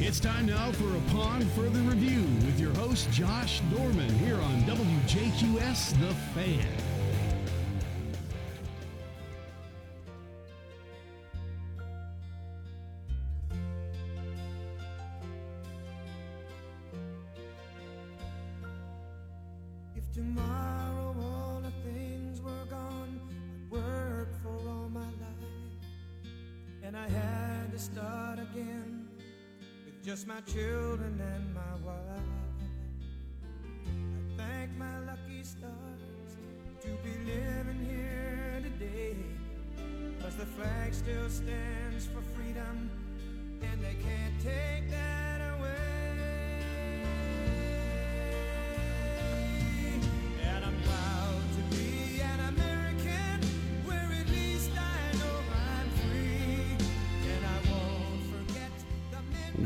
It's time now for Upon Further Review with your host, Josh Dorman, here on WJQS The Fan.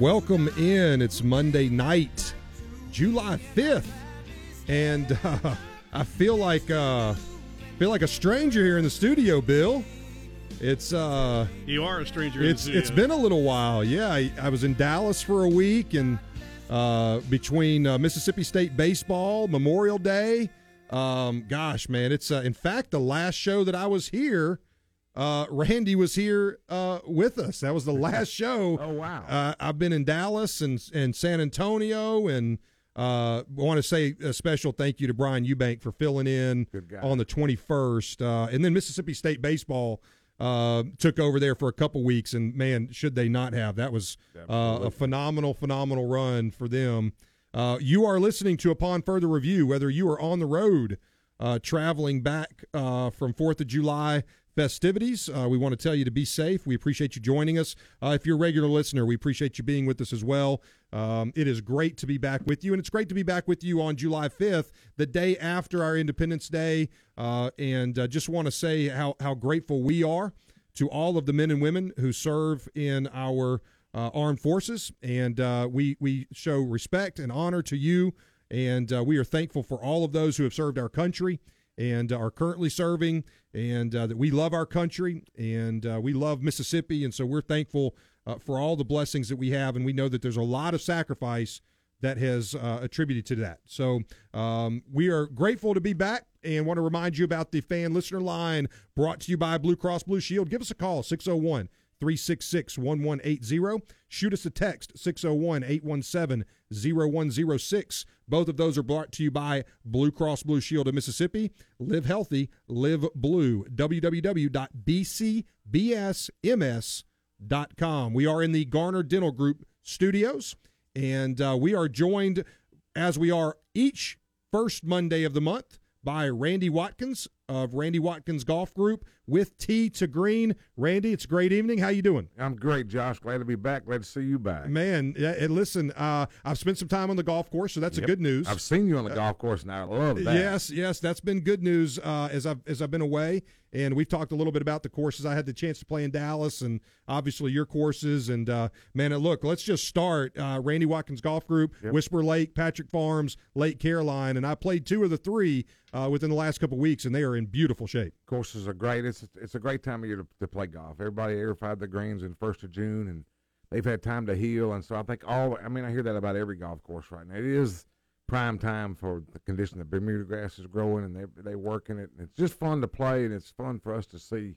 Welcome in. It's Monday night, July 5th. And uh, I feel like uh, feel like a stranger here in the studio, Bill. It's uh You are a stranger. in it's the it's been a little while. Yeah, I, I was in Dallas for a week and uh, between uh, Mississippi State baseball, Memorial Day. Um, gosh, man, it's uh, in fact the last show that I was here. Uh, Randy was here uh, with us. That was the last show. Oh, wow. Uh, I've been in Dallas and and San Antonio, and uh, I want to say a special thank you to Brian Eubank for filling in on the 21st. Uh, and then Mississippi State baseball uh, took over there for a couple weeks, and man, should they not have? That was uh, a phenomenal, phenomenal run for them. Uh, you are listening to Upon Further Review, whether you are on the road uh, traveling back uh, from 4th of July festivities. Uh, we want to tell you to be safe. We appreciate you joining us. Uh, if you're a regular listener, we appreciate you being with us as well. Um, it is great to be back with you, and it's great to be back with you on July 5th, the day after our Independence Day. Uh, and uh, just want to say how, how grateful we are to all of the men and women who serve in our uh, armed forces, and uh, we we show respect and honor to you, and we are thankful for all of those who have served our country and are currently serving, and uh, that we love our country and uh, we love Mississippi, and so we're thankful uh, for all the blessings that we have, and we know that there's a lot of sacrifice that has uh, attributed to that. So um, we are grateful to be back and want to remind you about the fan listener line brought to you by Blue Cross Blue Shield. Give us a call, 601 366 1180. Shoot us a text, 601 817 0106. Both of those are brought to you by Blue Cross Blue Shield of Mississippi. Live healthy, live blue. www.bcbsms.com. We are in the Garner Dental Group studios, and uh, we are joined, as we are each first Monday of the month, by Randy Watkins of Randy Watkins Golf Group with Tee to Green. Randy, it's a great evening. How you doing? I'm great, Josh. Glad to be back. Glad to see you back. Man, yeah, and listen, uh, I've spent some time on the golf course, so that's a good news. I've seen you on the golf course now. I love that. Yes, yes, that's been good news uh, as I've as I've been away, and we've talked a little bit about the courses I had the chance to play in Dallas, and obviously your courses. And uh, man, look, let's just start. Uh, Randy Watkins Golf Group, Yep. Whisper Lake, Patrick Farms, Lake Caroline, and I played two of the three uh, within the last couple weeks, and they are in beautiful shape. Courses are great. It's it's a great time of year to, to play golf. Everybody airified the greens in first of June, and they've had time to heal. And so I think all. I mean, I hear that about every golf course right now. It is prime time for the condition. The Bermuda grass is growing, and they they working it. And it's just fun to play, and it's fun for us to see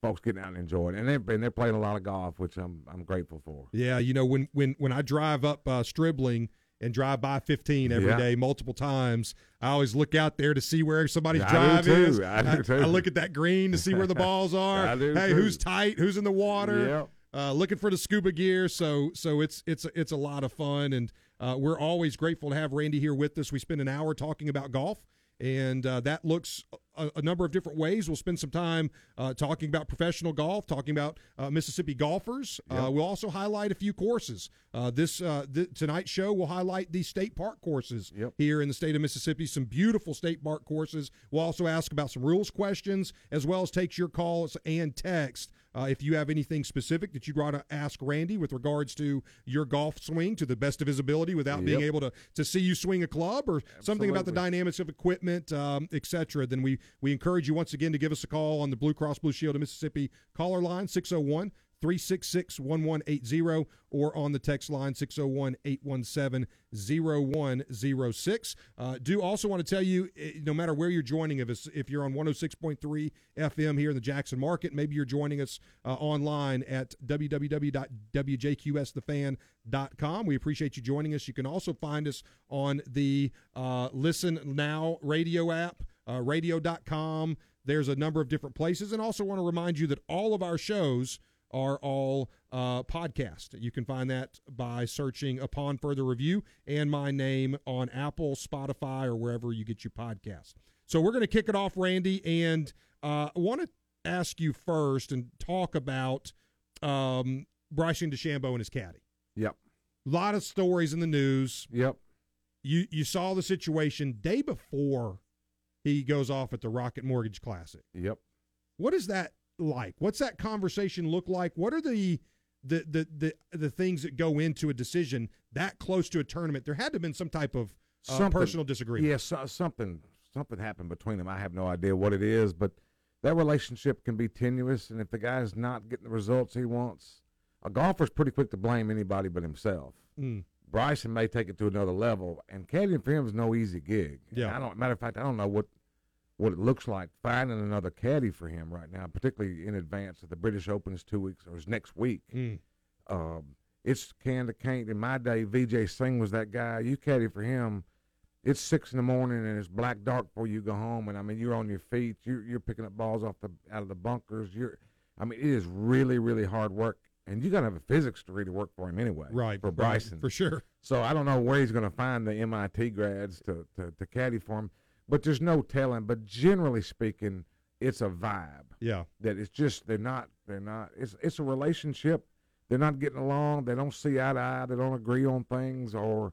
folks getting out and enjoying it. And they're and they're playing a lot of golf, which I'm I'm grateful for. Yeah, you know when when when I drive up uh, Stribling and drive by 15 every day Yeah. multiple times, I always look out there to see where somebody's I do drive too. is. I do too. I look at that green to see where the balls are. I do hey, too. who's tight? Who's in the water? Yep. Uh, looking for the scuba gear. So so it's it's it's a lot of fun, and uh, we're always grateful to have Randy here with us. We spend an hour talking about golf. And uh, that looks a, a number of different ways. We'll spend some time uh, talking about professional golf, talking about uh, Mississippi golfers. Uh, we'll also highlight a few courses. Uh, this uh, th- tonight's show will highlight the state park courses Yep. here in the state of Mississippi. Some beautiful state park courses. We'll also ask about some rules questions, as well as take your calls and text. Uh, if you have anything specific that you'd want to ask Randy with regards to your golf swing to the best of his ability without being able to, to see you swing a club or something about the dynamics of equipment, um, et cetera, then we, we encourage you once again to give us a call on the Blue Cross Blue Shield of Mississippi caller line, 601 366 1180 or on the text line 601 817 0106. Uh, Do also want to tell you eh, no matter where you're joining us, if you're on 106.3 FM here in the Jackson market, maybe you're joining us uh, online at www.wjqsthefan.com. We appreciate you joining us. You can also find us on the uh, Listen Now radio app, uh, radio.com. There's a number of different places. And also want to remind you that all of our shows are all uh, podcast. You can find that by searching upon further review and my name on Apple, Spotify, or wherever you get your podcast. So we're going to kick it off, Randy, and uh, I want to ask you first and talk about um, Bryson DeChambeau and his caddy. Yep. A lot of stories in the news. Yep. You you saw the situation day before he goes off at the Rocket Mortgage Classic. Yep. What is that like? What's that conversation look like? What are the the the the, the things that go into a decision that close to a tournament? There had to have been some type of uh, Something- personal disagreement. Yes, so, something something happened between them. I have no idea what it is, but that relationship can be tenuous, and if the guy's not getting the results he wants, a golfer's pretty quick to blame anybody but himself. Mm. Bryson may take it to another level, and caddying for him is no easy gig. Yeah. I don't. Matter of fact, I don't know what what it looks like finding another caddy for him right now, particularly in advance of the British Open is two weeks or is next week. Mm. Um, it's can to can't. In my day, Vijay Singh was that guy. You caddy for him. It's six in the morning and it's black dark before you go home, and I mean you're on your feet. You're you're picking up balls off the out of the bunkers. You're, I mean, it is really really hard work, and you got to have a physics degree to work for him anyway. Right for right, Bryson. for sure. So I don't know where he's going to find the MIT grads to, to, to caddy for him, but there's no telling. But generally speaking, it's a vibe Yeah, that it's just they're not they're not it's it's a relationship. They're not getting along. They don't see eye to eye. They don't agree on things, or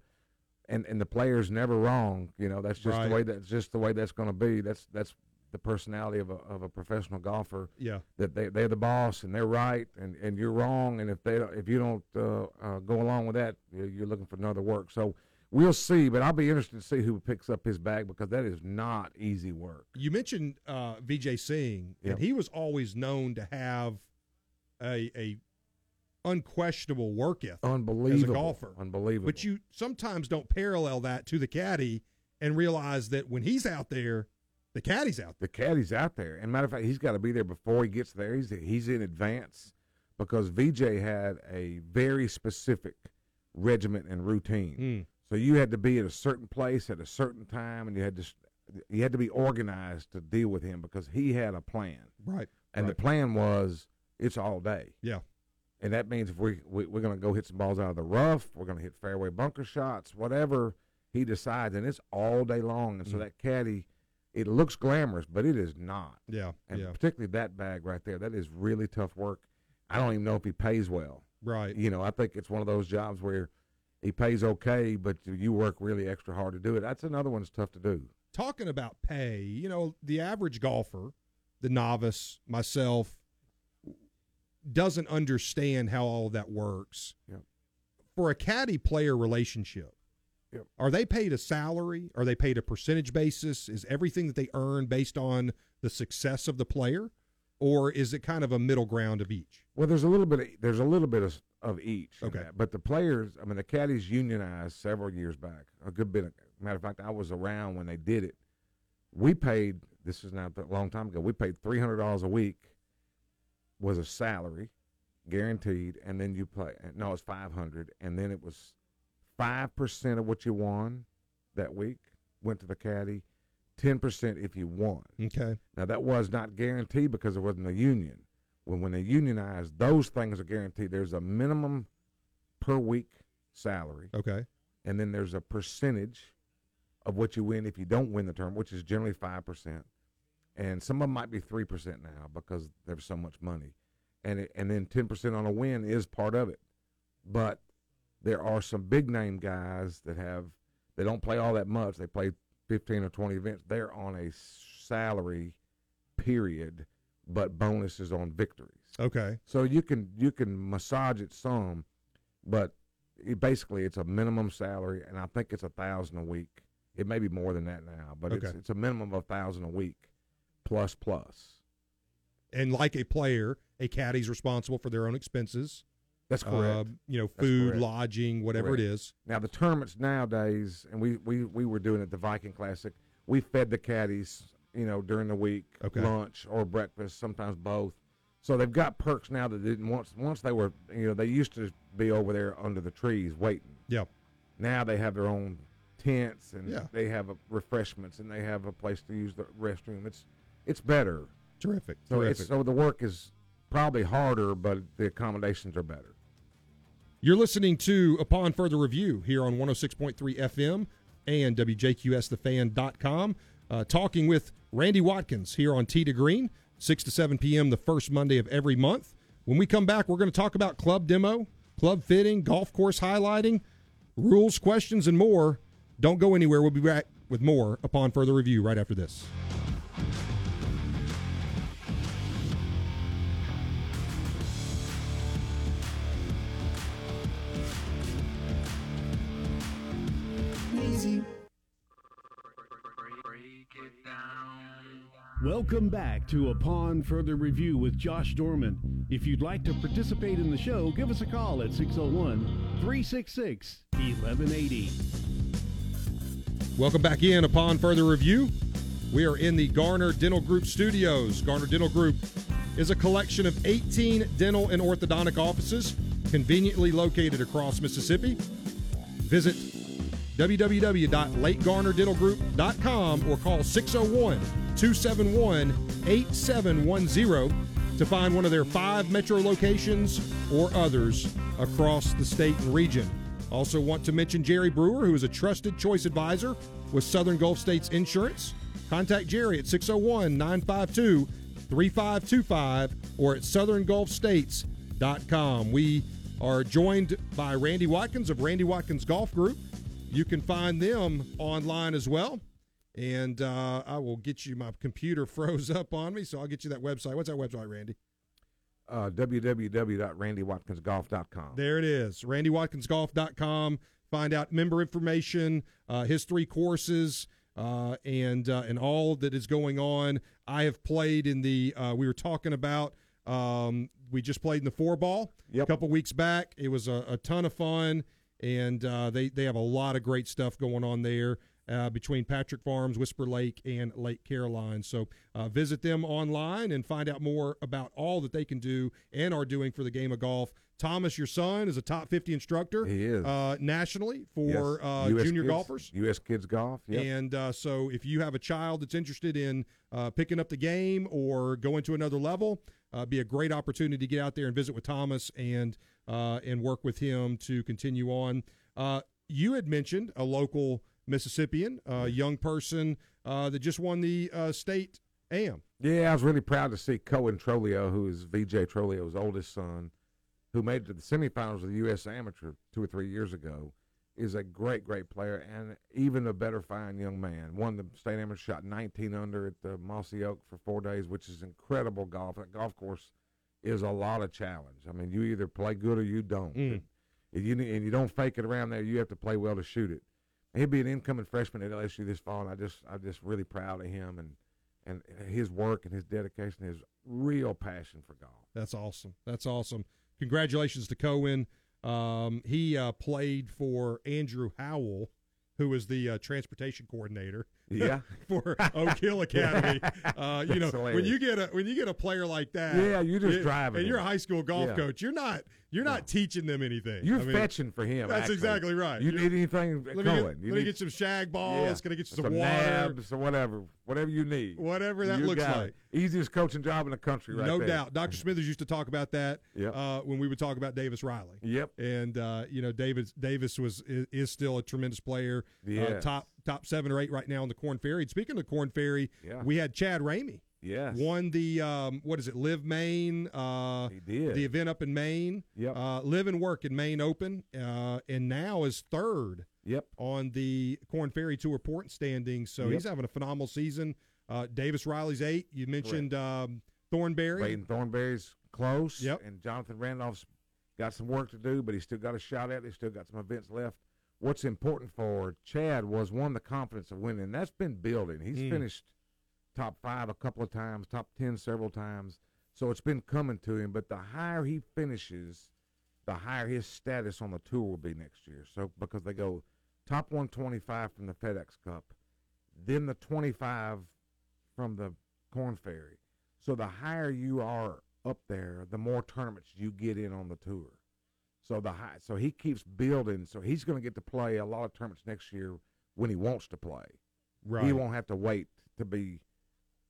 and and the player's never wrong. You know that's just Right. the way that's just the way that's going to be. That's that's the personality of a of a professional golfer yeah. that they they're the boss and they're right and, and you're wrong and if they if you don't uh, uh, go along with that you're, looking for another work so we'll see but I'll be interested to see who picks up his bag because that is not easy work You mentioned uh, Vijay Singh, Yep. and he was always known to have a a unquestionable work ethic. unbelievable as a golfer. unbelievable But you sometimes don't parallel that to the caddy and realize that when he's out there, the caddy's out the caddy's out there and matter of fact he's got to be there before he gets there he's he's in advance because Vijay had a very specific regiment and routine. Mm. So you had to be at a certain place at a certain time, and you had to you had to be organized to deal with him because he had a plan, Right. and right. the plan was it's all day. Yeah. and that means if we, we we're going to go hit some balls out of the rough, we're going to hit fairway bunker shots, whatever he decides, and it's all day long. And so Mm. that caddy, it looks glamorous, but it is not, Yeah. and yeah. particularly that bag right there, that is really tough work. I don't even know if he pays well Right. you know, I think it's one of those jobs where he pays okay, but you work really extra hard to do it. That's another one that's tough to do. Talking about pay, you know, the average golfer, the novice, myself, doesn't understand how all that works. Yep. For a caddy player relationship, Yep. are they paid a salary? Are they paid a percentage basis? Is everything that they earn based on the success of the player? Or is it kind of a middle ground of each? Well, there's a little bit of, there's a little bit of, of each. Okay. but the players, I mean, the caddies unionized several years back. A good bit. Of, matter of fact, I was around when they did it. We paid. This is now a long time ago. We paid three hundred dollars a week. Was a salary, guaranteed, and then you play. No, it's five hundred, and then it was five percent of what you won that week went to the caddy. Ten percent if you won. Okay. Now that was not guaranteed because there wasn't a union. When when they unionized, those things are guaranteed. There's a minimum per week salary, Okay. and then there's a percentage of what you win if you don't win the term, which is generally five percent. And some of them might be three percent now because there's so much money, and it, and then ten percent on a win is part of it. But there are some big name guys that have they don't play all that much. They play fifteen or twenty events. They're on a salary period, but bonuses on victories. Okay. So you can you can massage it some, but it, basically it's a minimum salary, and I think it's a thousand a week. It may be more than that now, but it's it's a minimum of a thousand a week, plus plus. and like a player, a caddy's responsible for their own expenses. That's correct. Uh, you know, food, lodging, whatever Correct. it is. Now the tournaments nowadays, and we, we, we were doing it the Viking Classic. We fed the caddies, you know, during the week, Okay. lunch or breakfast, sometimes both. So they've got perks now that didn't once once they were you know they used to be over there under the trees waiting. Yeah. Now they have their own tents and Yeah. they have a, refreshments and they have a place to use the restroom. It's it's better. Terrific. So Terrific. it's so the work is probably harder, but the accommodations are better. You're listening to Upon Further Review here on 106.3 FM and WJQSTheFan.com. Uh, talking with Randy Watkins here on T to Green, 6 to 7 p.m. the first Monday of every month. When we come back, we're going to talk about club demo, club fitting, golf course highlighting, rules, questions, and more. Don't go anywhere. We'll be back with more Upon Further Review right after this. Welcome back to Upon Further Review with Josh Dorman. If you'd like to participate in the show, give us a call at 601 366 1180. Welcome back in upon further review. We are in the Garner Dental Group studios. Garner Dental Group is a collection of 18 dental and orthodontic offices conveniently located across Mississippi. Visit www.lakegarnerdentalgroup.com or call 601 271 8710 to find one of their five metro locations or others across the state and region. Also, want to mention Jerry Brewer, who is a trusted choice advisor with Southern Gulf States Insurance. Contact Jerry at 601 952 3525 or at southerngulfstates.com. We are joined by Randy Watkins of Randy Watkins Golf Group. You can find them online as well. And uh, I will get you, my computer froze up on me, so I'll get you that website. What's that website, Randy? Uh, www.randywatkinsgolf.com. There it is. RandyWatkinsGolf.com. Find out member information, uh, his three courses, uh, and uh, and all that is going on. I have played in the. Uh, we were talking about. Um, we just played in the four ball Yep. a couple weeks back. It was a, a ton of fun, and uh, they they have a lot of great stuff going on there. Uh, between Patrick Farms, Whisper Lake, and Lake Caroline. So uh, visit them online and find out more about all that they can do and are doing for the game of golf. Thomas, your son, is a top 50 instructor He is. uh, nationally for Yes. uh, junior kids, golfers. U.S. Kids Golf. Yep. And uh, so, if you have a child that's interested in uh, picking up the game or going to another level, uh, be a great opportunity to get out there and visit with Thomas and uh, and work with him to continue on. Uh, you had mentioned a local Mississippian, a young person uh, that just won the uh, state AM. Yeah, I was really proud to see Cohen Trolio, who is VJ Trolio's oldest son, who made it to the semifinals of the U.S. Amateur two or three years ago, is a great, great player and even a better fine young man. Won the state amateur, shot 19 under at the Mossy Oak for four days, which is incredible golf. That golf course is a lot of challenge. I mean, you either play good or you don't. Mm. If you and you don't fake it around there, you have to play well to shoot it. He'll be an incoming freshman at LSU this fall, and I just I'm just really proud of him and and his work and his dedication, his real passion for golf. That's awesome. That's awesome. Congratulations to Cohen. Um, he uh, played for Andrew Howell, who was the uh, transportation coordinator Yeah, for Oak Hill Academy. Uh, you know, That's when you get a when you get a player like that, Yeah, you're just it- driving and you're a high school golf Yeah. coach. You're not you're not teaching them anything. you're I mean, fetching for him. That's actually. exactly right. You You're- need anything, Let me, Cohen? get, you let me get some shag balls. yeah, Gonna get you some, some water. nabs or whatever, whatever you need. Whatever that You looks like. it. Easiest coaching job in the country, right no there. doubt. Dr. Smithers used to talk about that Yep. uh, when we would talk about Davis Riley. Yep. and uh, you know Davis Davis was is, is still a tremendous player. Uh, top top seven or eight right now in the Corn Ferry. And speaking of Corn Ferry, Yeah. we had Chad Ramey Yes. won the um, what is it? Live Maine. Uh, He did. the event up in Maine. Yep. Uh, live and work in Maine Open, uh, and now is third Yep. on the Corn Ferry Tour point standings. So Yep. he's having a phenomenal season. Uh, Davis Riley's eight. You mentioned um, Thornberry. Braden Thornberry's close. Yep. And Jonathan Randolph's got some work to do, but he's still got a shot at it. He's still got some events left. What's important for Chad was one the confidence of winning. That's been building. He's Mm. finished top five a couple of times, top ten several times. So it's been coming to him, but the higher he finishes, the higher his status on the tour will be next year. So because they go top 125 from the FedEx Cup, then the 25 from the Corn Ferry. So the higher you are up there, the more tournaments you get in on the tour. So the high, so he keeps building. So he's going to get to play a lot of tournaments next year when he wants to play. Right. He won't have to wait to be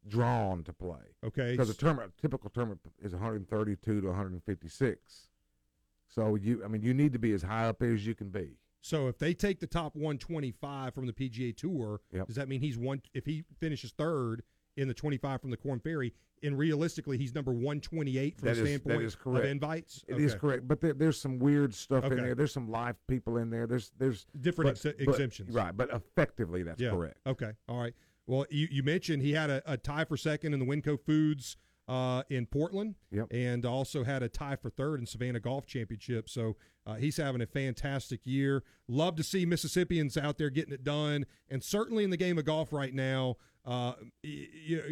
drawn to play okay. because a tournament, a typical tournament is 132 to 156. So you, I mean, you need to be as high up as you can be. So if they take the top 125 from the PGA Tour, Yep. does that mean he's one? If he finishes third in the 25 from the Corn Ferry, and realistically he's number 128 from That the is- standpoint is correct. of invites? It is Okay. correct, but there, there's some weird stuff in there. There's some live people in there. There's there's Different but- ex- but- exemptions. right? But effectively, that's yeah. correct. Okay. All right. Well, you, you mentioned he had a, a tie for second in the WinCo Foods uh, in Portland, Yep. and also had a tie for third in Savannah Golf Championship. So uh, he's having a fantastic year. Love to see Mississippians out there getting it done, and certainly in the game of golf right now, uh,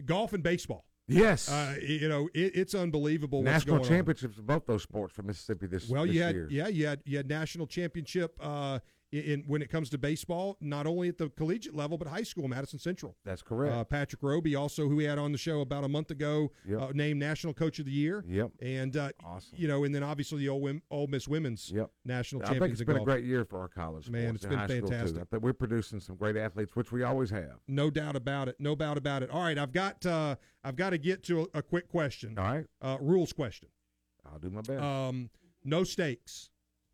golf and baseball. Yes, Uh, you know, it, it's unbelievable. what's national on. championships of both those sports for Mississippi this. Year. Well, this you had year. yeah, you had you had national championship uh, in, when it comes to baseball, not only at the collegiate level but high school, Madison Central. That's correct. Uh, Patrick Roby, also who we had on the show about a month ago, Yep. uh, named National Coach of the Year. yep, And uh, awesome. you know, and then obviously the Ole, Wim- Ole Miss women's Yep. national I think it's been golf. a great year for our college Man, it's been high school, too. fantastic. I think we're producing some great athletes, which we always have. No doubt about it. No doubt about it. All right, I've got uh, I've got to get to a, a quick question. All right, Uh, rules question. I'll do my best. Um, no stakes.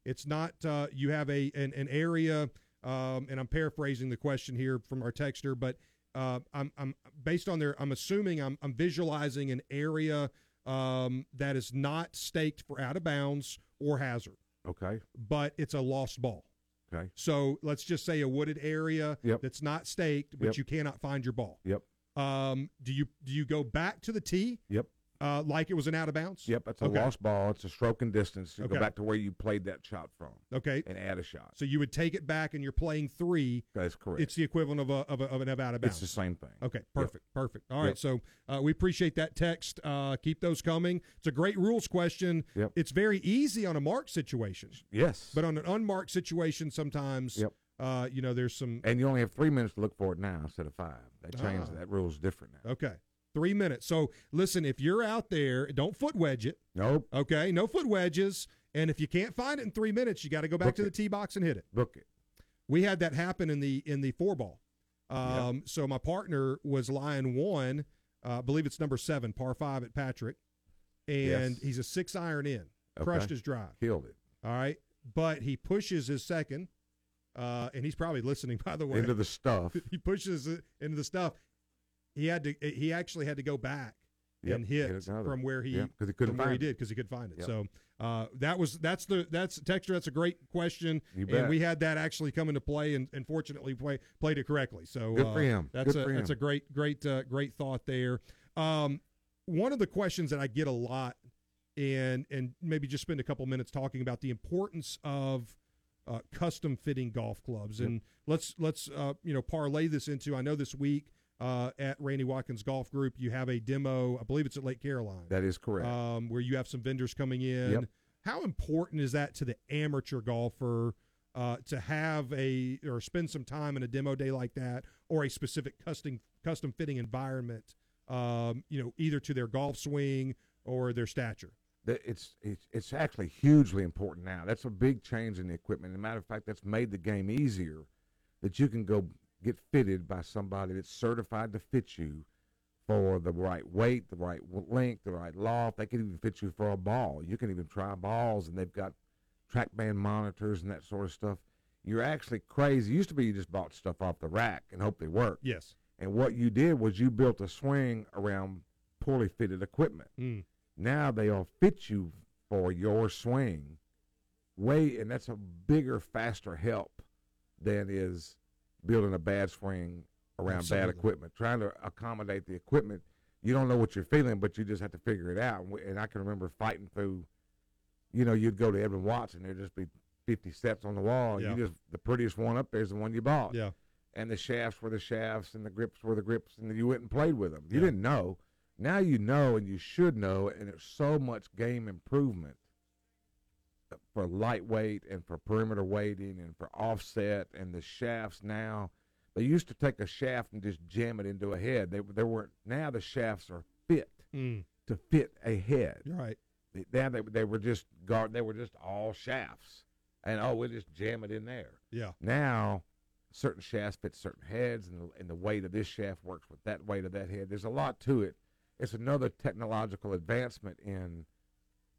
It's not uh, you have a an, an area, um, and I'm paraphrasing the question here from our texter, but uh, I'm I'm based on their. I'm assuming I'm I'm visualizing an area um, that is not staked for out of bounds or hazard, okay, but it's a lost ball. okay, So let's just say a wooded area Yep. that's not staked, but Yep. you cannot find your ball. yep, Um, do you do you go back to the tee yep, uh, like it was an out of bounds? yep. It's a Okay. lost ball. It's a stroke and distance. You Okay. go back to where you played that shot from Okay. and add a shot. So you would take it back, and you're playing three. That's correct. It's the equivalent of a of, a, of an out of bounds. It's the same thing. Okay, perfect, perfect. All right, Yep. so uh, we appreciate that text. Uh, keep those coming. It's a great rules question. Yep. It's very easy on a marked situation, Yes, but on an unmarked situation, sometimes Yep. uh, you know there's some. and you only have three minutes to look for it now instead of five. That changed Ah. that rule's different now. Okay, three minutes. So listen, if you're out there, don't foot wedge it. Nope, Okay, no foot wedges. And if you can't find it in three minutes, you got to go back Book to the it. tee box and hit it. book it. We had that happen in the in the four ball. Um, So my partner was lying one, uh, I believe it's number seven, par five at Patrick, and Yes. he's a six iron in, Okay. crushed his drive. Killed it All right, but he pushes his second, uh, and he's probably listening by the way. into the stuff. he pushes it into the stuff. He had to. He actually had to go back Yep, and hit from where he Yeah, he couldn't from where he did because he could find it. Yep. So uh, that was that's the that's Texter. That's a great question, and we had that actually come into play, and, and fortunately play, played it correctly. So Good uh, for him. That's Good a for that's a great great uh, great thought there. Um, one of the questions that I get a lot, and and maybe just spend a couple minutes talking about the importance of uh, custom fitting golf clubs, Yep. and let's let's uh, you know parlay this into. I know this week uh, at Randy Watkins Golf Group you have a demo. I believe it's at Lake Caroline That is correct. um, where you have some vendors coming in. Yep. How important is that to the amateur golfer uh, to have a or spend some time in a demo day like that, or a specific custom custom fitting environment? Um, you know, either to their golf swing or their stature. it's, it's it's actually hugely important now. That's a big change in the equipment. As a matter of fact, that's made the game easier. That you can go get fitted by somebody that's certified to fit you for the right weight, the right length, the right loft. They can even fit you for a ball. You can even try balls, and they've got TrackMan monitors and that sort of stuff. You're actually crazy. It used to be you just bought stuff off the rack and hope they work. Yes. And what you did was you built a swing around poorly fitted equipment. Mm. Now they'll fit you for your swing way, and that's a bigger, faster help than is building a bad swing around Absolutely. bad equipment. Trying to accommodate the equipment, you don't know what you're feeling, but you just have to figure it out. And, we, and I can remember fighting through. You know, you'd go to Edwin Watson, there'd just be 50 steps on the wall. Yeah. You just the prettiest one up there is the one you bought Yeah. and the shafts were the shafts and the grips were the grips and you went and played with them. You Yeah. didn't know. Now you know, and you should know, and there's so much game improvement for lightweight and for perimeter weighting and for offset and the shafts now. They used to take a shaft and just jam it into a head. They they weren't. Now the shafts are fit Mm, to fit a head. you're right. Now they they were just guard. They were just all shafts, and oh, we just jam it in there. Yeah. Now, certain shafts fit certain heads, and the, and the weight of this shaft works with that weight of that head. There's a lot to it. It's another technological advancement in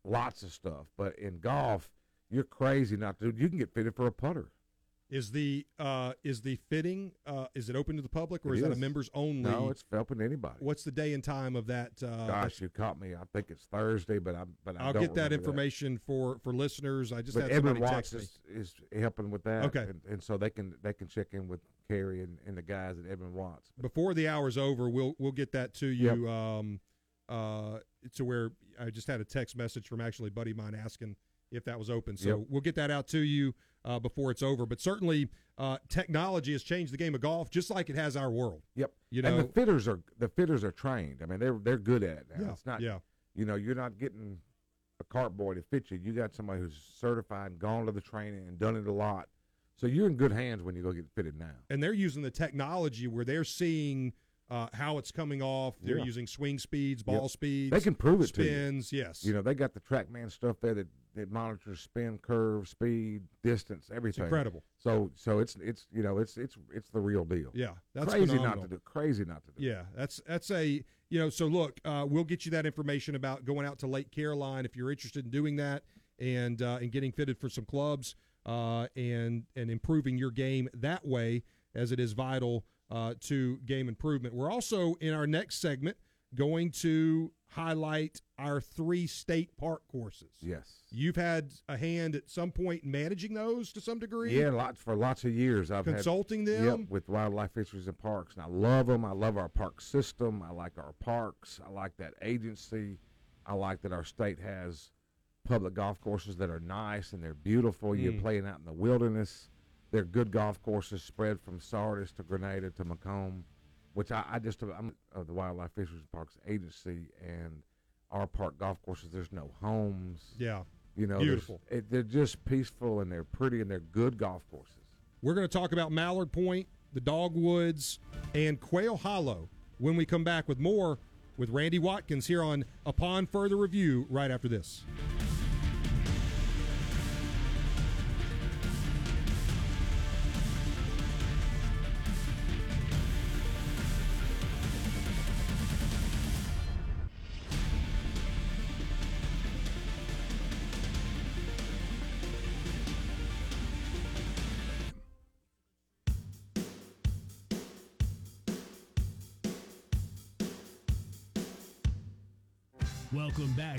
lots of stuff. But in golf, you're crazy not to. You can get fitted for a putter. Is the uh, is the fitting uh, is it open to the public or is that a members only? No, it's open to anybody. What's the day and time of that? Uh, Gosh, you caught me. I think it's Thursday, but I but I I'll don't get that information for for listeners. I just But had somebody Watts text me. is, is helping with that. Okay. and, and so they can they can check in with Carrie and, and the guys at Edwin Watts. before the hour's over, we'll we'll get that to Yep. you. Um, uh, to where I just had a text message from actually a buddy of mine asking if that was open. So Yep. we'll get that out to you uh, before it's over. But certainly, uh, technology has changed the game of golf, just like it has our world. Yep. You know, and the fitters are the fitters are trained. I mean, they're they're good at it now. yeah, It's not yeah, you know you're not getting a cart boy to fit you. You got somebody who's certified, and gone to the training, and done it a lot. So you're in good hands when you go get fitted now. and they're using the technology where they're seeing uh, how it's coming off. They're Yeah. using swing speeds, ball Yep. speeds, They can prove it to you. spins. Yes, You know, they got the TrackMan stuff there that, that monitors spin, curve, speed, distance, it's everything. incredible. So so it's it's you know it's it's it's the real deal. Yeah, that's crazy phenomenal. not to do. Crazy not to do. Yeah, that's that's a you know. So look, uh, we'll get you that information about going out to Lake Caroline if you're interested in doing that and uh, and getting fitted for some clubs uh, and and improving your game that way, as it is vital uh, to game improvement. We're also in our next segment going to highlight our three state park courses. Yes. You've had a hand at some point managing those to some degree. Yeah, lots for lots of years. I've had consulting them. Yep, with wildlife fisheries and parks, and I love them. I love our park system. I like our parks. I like that agency. I like that our state has public golf courses that are nice and they're beautiful. You're Mm. playing out in the wilderness. They're good golf courses spread from Sardis to Grenada to McComb, which I, I just I'm of the wildlife fisheries and parks agency and our park golf courses. There's no homes. Yeah. You know, Beautiful. It, they're just peaceful and they're pretty and they're good golf courses. We're going to talk about Mallard Point, the Dogwoods, and Quail Hollow when we come back with more with Randy Watkins here on Upon Further Review right after this.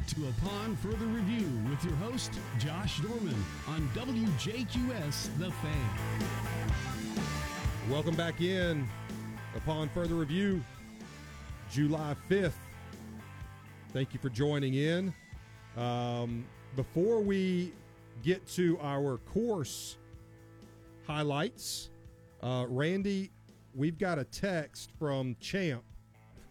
To Upon Further Review with your host, Josh Dorman, on WJQS The Fan. Welcome back in Upon Further Review, July 5th. Thank you for joining in. Um, before we get to our course highlights, uh, Randy, we've got a text from Champ.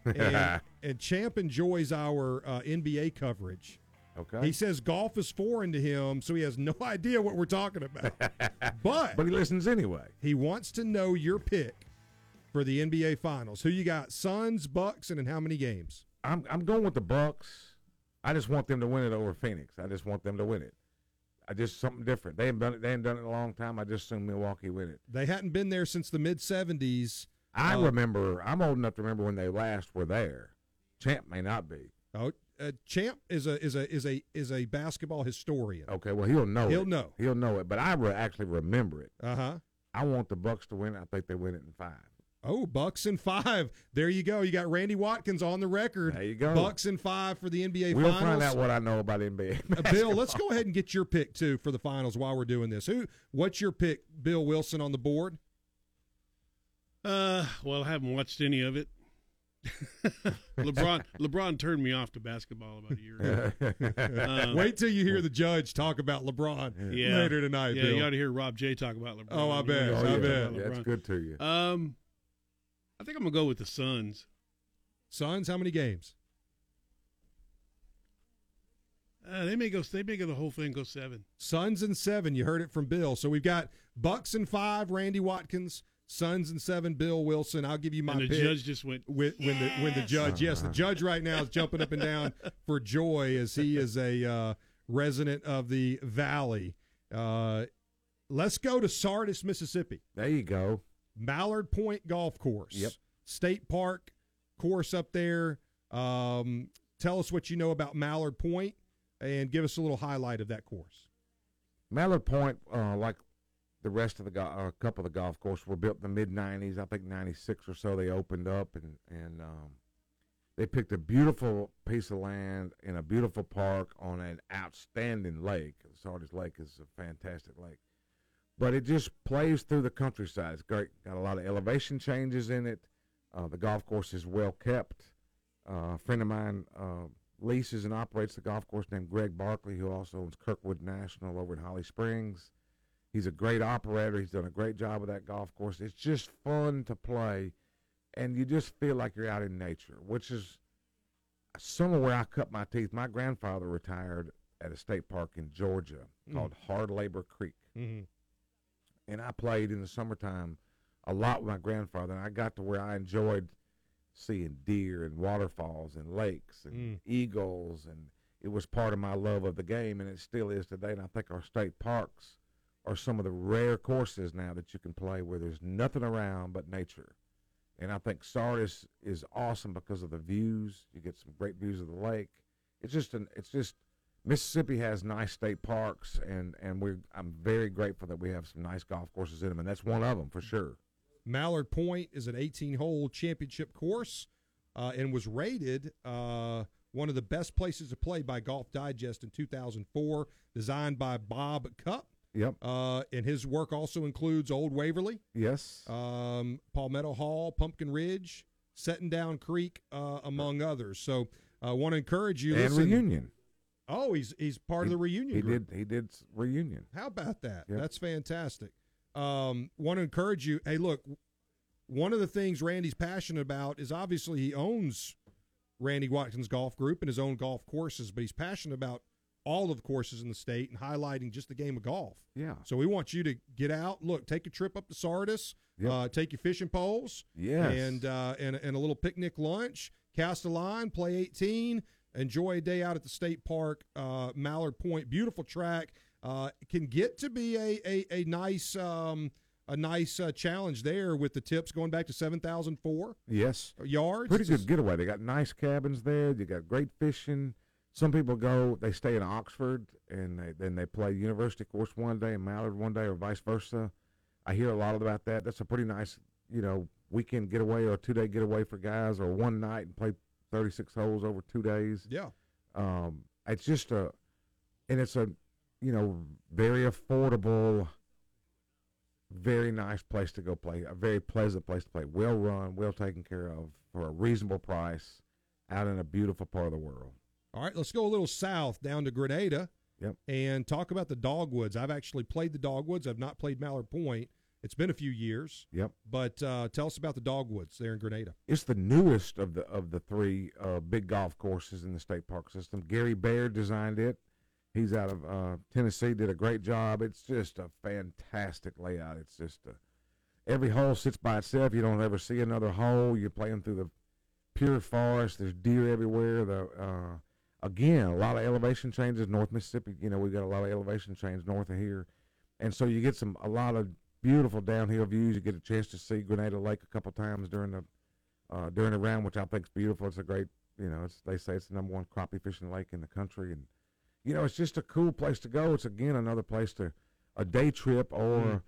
And, and Champ enjoys our uh, NBA coverage. Okay. He says golf is foreign to him, so he has no idea what we're talking about. but but he listens anyway. he wants to know your pick for the NBA Finals. Who you got? Suns, Bucks, and in how many games? I'm I'm going with the Bucks. I just want them to win it over Phoenix. I just want them to win it. I just something different. They haven't done it. They haven't done it in a long time. I just assume Milwaukee win it. They hadn't been there since the mid '70s. I Uh, remember. I'm old enough to remember when they last were there. Champ may not be. Oh, uh, Champ is a is a is a is a basketball historian. Okay. Well, he'll know. He'll it. know. He'll know it. But I re- actually remember it. Uh huh. I want the Bucks to win. I think they win it in five. Oh, Bucks and five. There you go. You got Randy Watkins on the record. There you go. Bucks and five for the NBA we'll Finals. find out what I know about NBA. Uh, Bill, let's go ahead and get your pick too for the finals while we're doing this. Who? What's your pick, Bill Wilson, on the board? Uh, well, I haven't watched any of it. LeBron LeBron turned me off to basketball about a year ago. Um, Wait till you hear the judge talk about LeBron Yeah. later tonight, yeah, Bill. you ought to hear Rob J talk about LeBron. Oh, I bet, oh, hear I him yeah. talk bet. Yeah, That's good to you. Um, I think I'm gonna go with the Suns. Suns, how many games? Uh, they may go. They may go the whole thing. Go seven. Suns and seven. You heard it from Bill. So we've got Bucks and five. Randy Watkins. Suns and seven. Bill Wilson. I'll give you my and the pick. judge just went. when, when the when the Yes! judge yes the judge right now is jumping up and down for joy as he is a uh, resident of the valley uh, let's go to sardis mississippi There you go. mallard point golf course Yep. state park course up there um, tell us what you know about mallard point and give us a little highlight of that course Mallard Point, uh, like the rest of the go- a couple of the golf courses, were built in the mid '90s. I think '96 or so they opened up, and and um, they picked a beautiful piece of land in a beautiful park on an outstanding lake. Sardis Lake is a fantastic lake, but it just plays through the countryside. It's great. Got a lot of elevation changes in it. Uh, the golf course is well kept. Uh, a friend of mine uh, leases and operates the golf course named Greg Barkley, who also owns Kirkwood National over in Holly Springs. He's a great operator. He's done a great job with that golf course. It's just fun to play, and you just feel like you're out in nature, which is some of where I cut my teeth. My grandfather retired at a state park in Georgia called Hard Labor Creek mm-hmm. and I played in the summertime a lot with my grandfather, and I got to where I enjoyed seeing deer and waterfalls and lakes and Mm. eagles, and it was part of my love of the game, and it still is today. And I think our state parks are some of the rare courses now that you can play where there's nothing around but nature. And I think Sardis is awesome because of the views. You get some great views of the lake. It's just an it's just Mississippi has nice state parks, and and we I'm very grateful that we have some nice golf courses in them, and that's one of them for sure. Mallard Point is an 18 hole championship course uh, and was rated uh, one of the best places to play by Golf Digest in 2004, designed by Bob Cupp. Yep. Uh, and his work also includes Old Waverly, Yes. um, Palmetto Hall, Pumpkin Ridge, Settindown Creek, uh, among others. So I want to encourage you. and listen- reunion. Oh, he's he's part of the reunion He group. did. He did reunion. How about that? Yep. That's fantastic. Um, want to encourage you. Hey, look, one of the things Randy's passionate about is obviously he owns Randy Watkins Golf Group and his own golf courses, but he's passionate about all of the courses in the state and highlighting just the game of golf. Yeah. So we want you to get out. Look, take a trip up to Sardis. Yep. Uh, take your fishing poles. Yes. And uh, and and a little picnic lunch. Cast a line. Play 18. Enjoy a day out at the state park. Uh, Mallard Point, beautiful track. Uh, can get to be a a, a nice um, a nice uh, challenge there with the tips going back to seven thousand four Yes. yards. Pretty good getaway. They got nice cabins there. You got great fishing. Some people go. They stay in Oxford and they, then they play University course one day and Mallard one day, or vice versa. I hear a lot about that. That's a pretty nice, you know, weekend getaway or two day getaway for guys, or one night and play thirty six holes over two days. Yeah. Um, it's just a, and it's a, you know, very affordable, very nice place to go play. A very pleasant place to play. Well run, well taken care of for a reasonable price, out in a beautiful part of the world. All right, let's go a little south down to Grenada. Yep. And talk about the Dogwoods. I've actually played the Dogwoods. I've not played Mallard Point. It's been a few years, Yep. but uh, tell us about the Dogwoods there in Grenada. It's the newest of the of the three uh, big golf courses in the state park system. Gary Baird designed it. He's out of uh, Tennessee. Did a great job. It's just a fantastic layout. It's just a, every hole sits by itself. You don't ever see another hole. You're playing through the pure forest. There's deer everywhere. The uh, again, a lot of elevation changes. North Mississippi, you know, we got a lot of elevation change north of here, and so you get some a lot of beautiful downhill views. You get a chance to see Grenada Lake a couple times during the uh, during the round, which I think is beautiful. It's a great, you know, it's, they say it's the number one crappie fishing lake in the country, and you know, it's just a cool place to go. It's again another place to a day trip or Mm.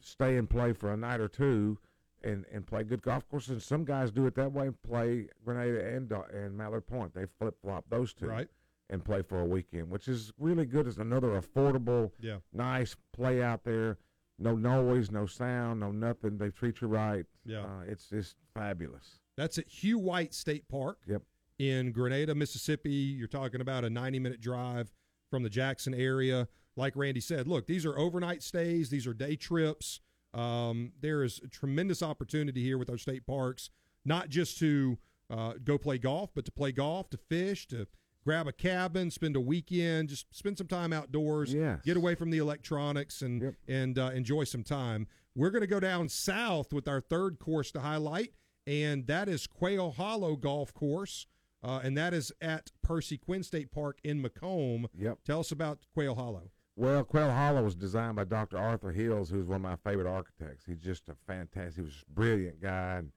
stay and play for a night or two. And, and play good golf courses. And some guys do it that way. and Play Grenada and and Mallard Point. They flip flop those two Right? and play for a weekend, which is really good. It's another affordable, Yeah. nice play out there. No noise, no sound, no nothing. They treat you right. Yeah. Uh, it's just fabulous. That's at Hugh White State Park Yep. in Grenada, Mississippi. You're talking about a 90 minute drive from the Jackson area. Like Randy said, look, these are overnight stays, these are day trips. Um, there is a tremendous opportunity here with our state parks, not just to uh, go play golf, but to play golf, to fish, to grab a cabin, spend a weekend, just spend some time outdoors, Yes. get away from the electronics, and Yep. and uh, enjoy some time. We're going to go down south with our third course to highlight, and that is Quail Hollow Golf Course, uh, and that is at Percy Quin State Park in McComb. Yep. Tell us about Quail Hollow. Well, Quail Hollow was designed by Dr. Arthur Hills, who's one of my favorite architects. He's just a fantastic, he was a brilliant guy. And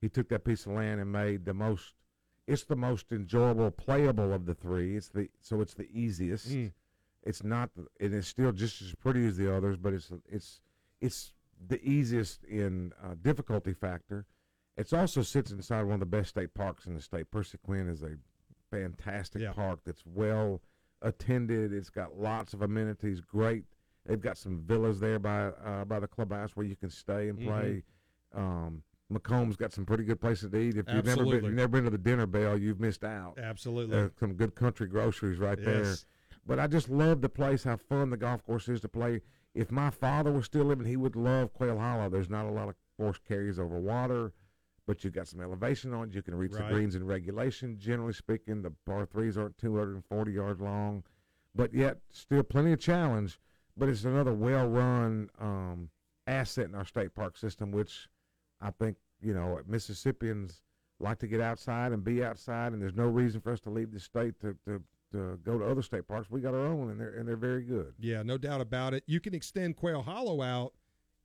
he took that piece of land and made the most, it's the most enjoyable, playable of the three. It's the, so it's the easiest. Mm. It's not, the, it is still just as pretty as the others, but it's, it's, it's the easiest in uh, difficulty factor. It also sits inside one of the best state parks in the state. Percy Quin is a fantastic Yeah. park that's well attended. It's got lots of amenities. Great. They've got some villas there by uh, by the clubhouse where you can stay and play. Um, McComb's got some pretty good places to eat. If you've never been, you've never been to the dinner bell, you've missed out. Absolutely. There's some good country groceries right there. Yes. But I just love the place, how fun the golf course is to play. If my father was still living, he would love Quail Hollow. There's not a lot of course carries over water, but you've got some elevation on it. You can reach Right. the greens in regulation. Generally speaking, the par threes aren't 240 yards long, but yet still plenty of challenge. But it's another well-run um, asset in our state park system, which I think you know Mississippians like to get outside and be outside, and there's no reason for us to leave the state to, to, to go to other state parks. We got our own, and they're and they're very good. Yeah, no doubt about it. You can extend Quail Hollow out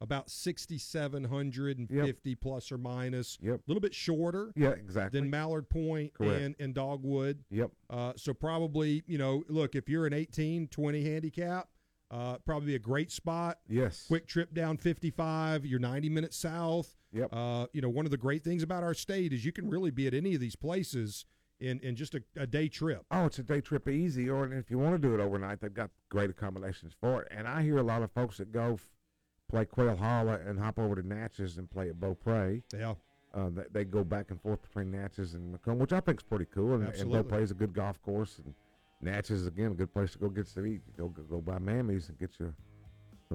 about 6,750 plus or minus. Yep. A little bit shorter Yeah, exactly. than Mallard and, and Dogwood. yep. Uh, so probably, you know, look, if you're an 18, 20 handicap, uh, probably a great spot. Yes. Quick trip down 55, you're 90 minutes south. Yep. Uh, you know, one of the great things about our state is you can really be at any of these places in, in just a, a day trip. Oh, it's a day trip easy, or if you want to do it overnight, they've got great accommodations for it. And I hear a lot of folks that go play Quail Hollow and hop over to Natchez and play at Beaupre. Yeah. Uh, they, they go back and forth between Natchez and McComb, which I think is pretty cool. And, and Absolutely. Beaupre is a good golf course, and Natchez is again a good place to go get some eat. Go go, go buy Mammy's and get you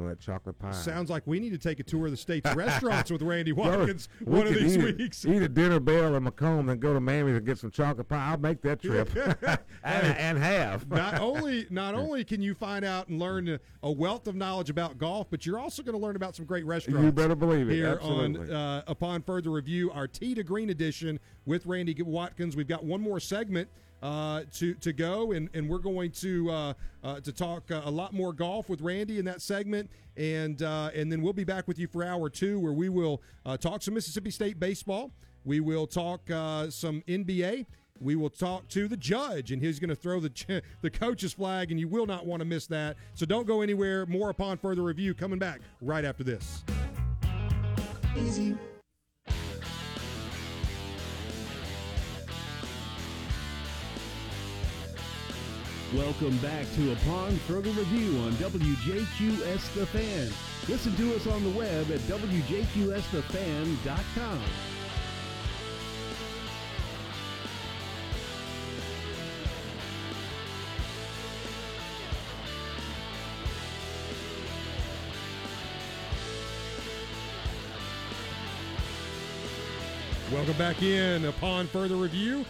that chocolate pie. Sounds like we need to take a tour of the state's restaurants with Randy Watkins We one of these eat, weeks. Eat a dinner bell in McComb, then go to Mammy's and get some chocolate pie. I'll make that trip, and, and have. not only not only can you find out and learn a, a wealth of knowledge about golf, but you're also going to learn about some great restaurants. You better believe it. Here Absolutely. on uh, upon further review, our Tee to Green edition with Randy Watkins. We've got one more segment uh, to to go, and, and we're going to uh, uh, to talk uh, a lot more golf with Randy in that segment, and uh, and then we'll be back with you for hour two, where we will uh, talk some Mississippi State baseball. We will talk some NBA. We will talk to the judge, and he's going to throw the the coach's flag, and you will not want to miss that. So don't go anywhere. More upon further review coming back right after this. Welcome back to Upon Further Review on WJQS The Fan. Listen to us on the web at WJQSTheFan.com. Welcome back in upon further review.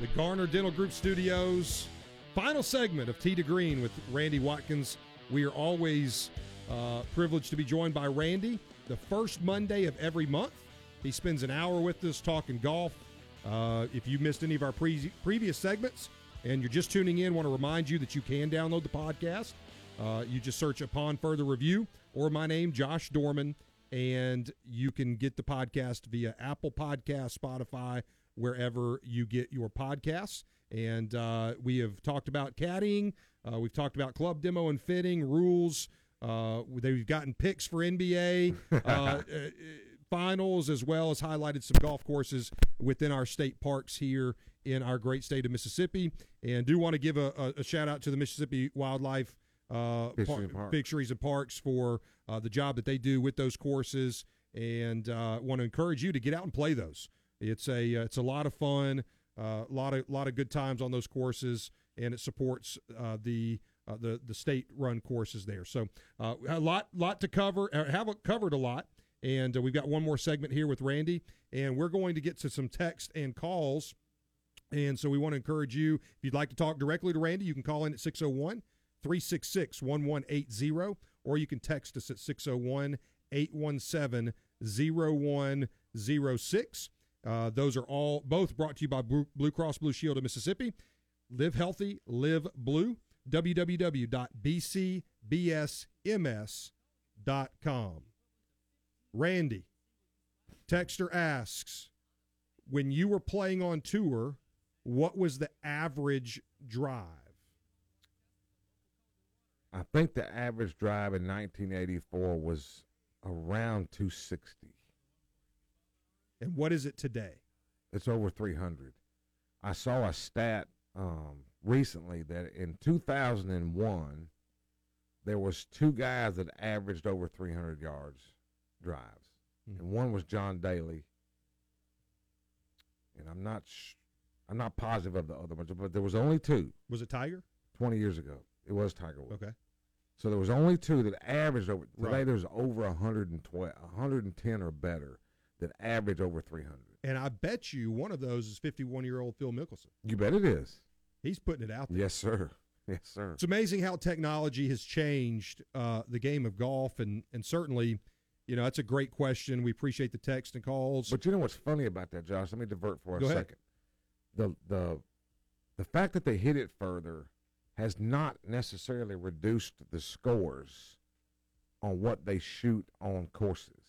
The Garner Dental Group Studios, final segment of Tee to Green with Randy Watkins. We are always uh, privileged to be joined by Randy the first Monday of every month. He spends an hour with us talking golf. Uh, if you missed any of our pre- previous segments and you're just tuning in, want to remind you that you can download the podcast. Uh, you just search upon further review or my name, Josh Dorman, and you can get the podcast via Apple Podcast, Spotify, wherever you get your podcasts. And uh, we have talked about caddying. Uh, we've talked about club demo and fitting rules. Uh, they've gotten picks for NBA uh, uh, finals, as well as highlighted some golf courses within our state parks here in our great state of Mississippi. And do want to give a, a, a shout out to the Mississippi Wildlife uh, Fisheries Par- and Parks. Fisheries and Parks for uh, the job that they do with those courses, and uh, want to encourage you to get out and play those. It's a uh, it's a lot of fun, a uh, lot of lot of good times on those courses, and it supports uh, the the the state run courses there. So a lot lot to cover. Have covered a lot, and we've got one more segment here with Randy, and we're going to get to some text and calls And so we want to encourage you, if you'd like to talk directly to Randy, you can call in at 601 366 1180, or you can text us at 601 817 0106. Uh, those are all both brought to you by Blue Blue Cross Blue Shield of Mississippi. Live healthy, live blue. www.bcbsms.com. Randy, Texter asks, when you were playing on tour, what was the average drive? I think the average drive in 1984 was around 260. And what is it today? It's over 300. I saw a stat um, recently that in 2001 there was two guys that averaged over 300 yards drives, Mhm. and one was John Daly, and I'm not sh- I'm not positive of the other ones, but there was only two Was it Tiger? 20 years ago. It was Tiger Woods. Okay. So there was only two that averaged over. Today Right. there's over 112, 110 or better that average over 300. And I bet you one of those is 51 year old Phil Mickelson. You bet it is. He's putting it out there. Yes, sir. Yes, sir. It's amazing how technology has changed uh, the game of golf, and and certainly, you know, that's a great question. We appreciate the text and calls. But you know what's funny about that, Josh? Let me divert for a Go ahead. second. The the the fact that they hit it further has not necessarily reduced the scores on what they shoot on courses.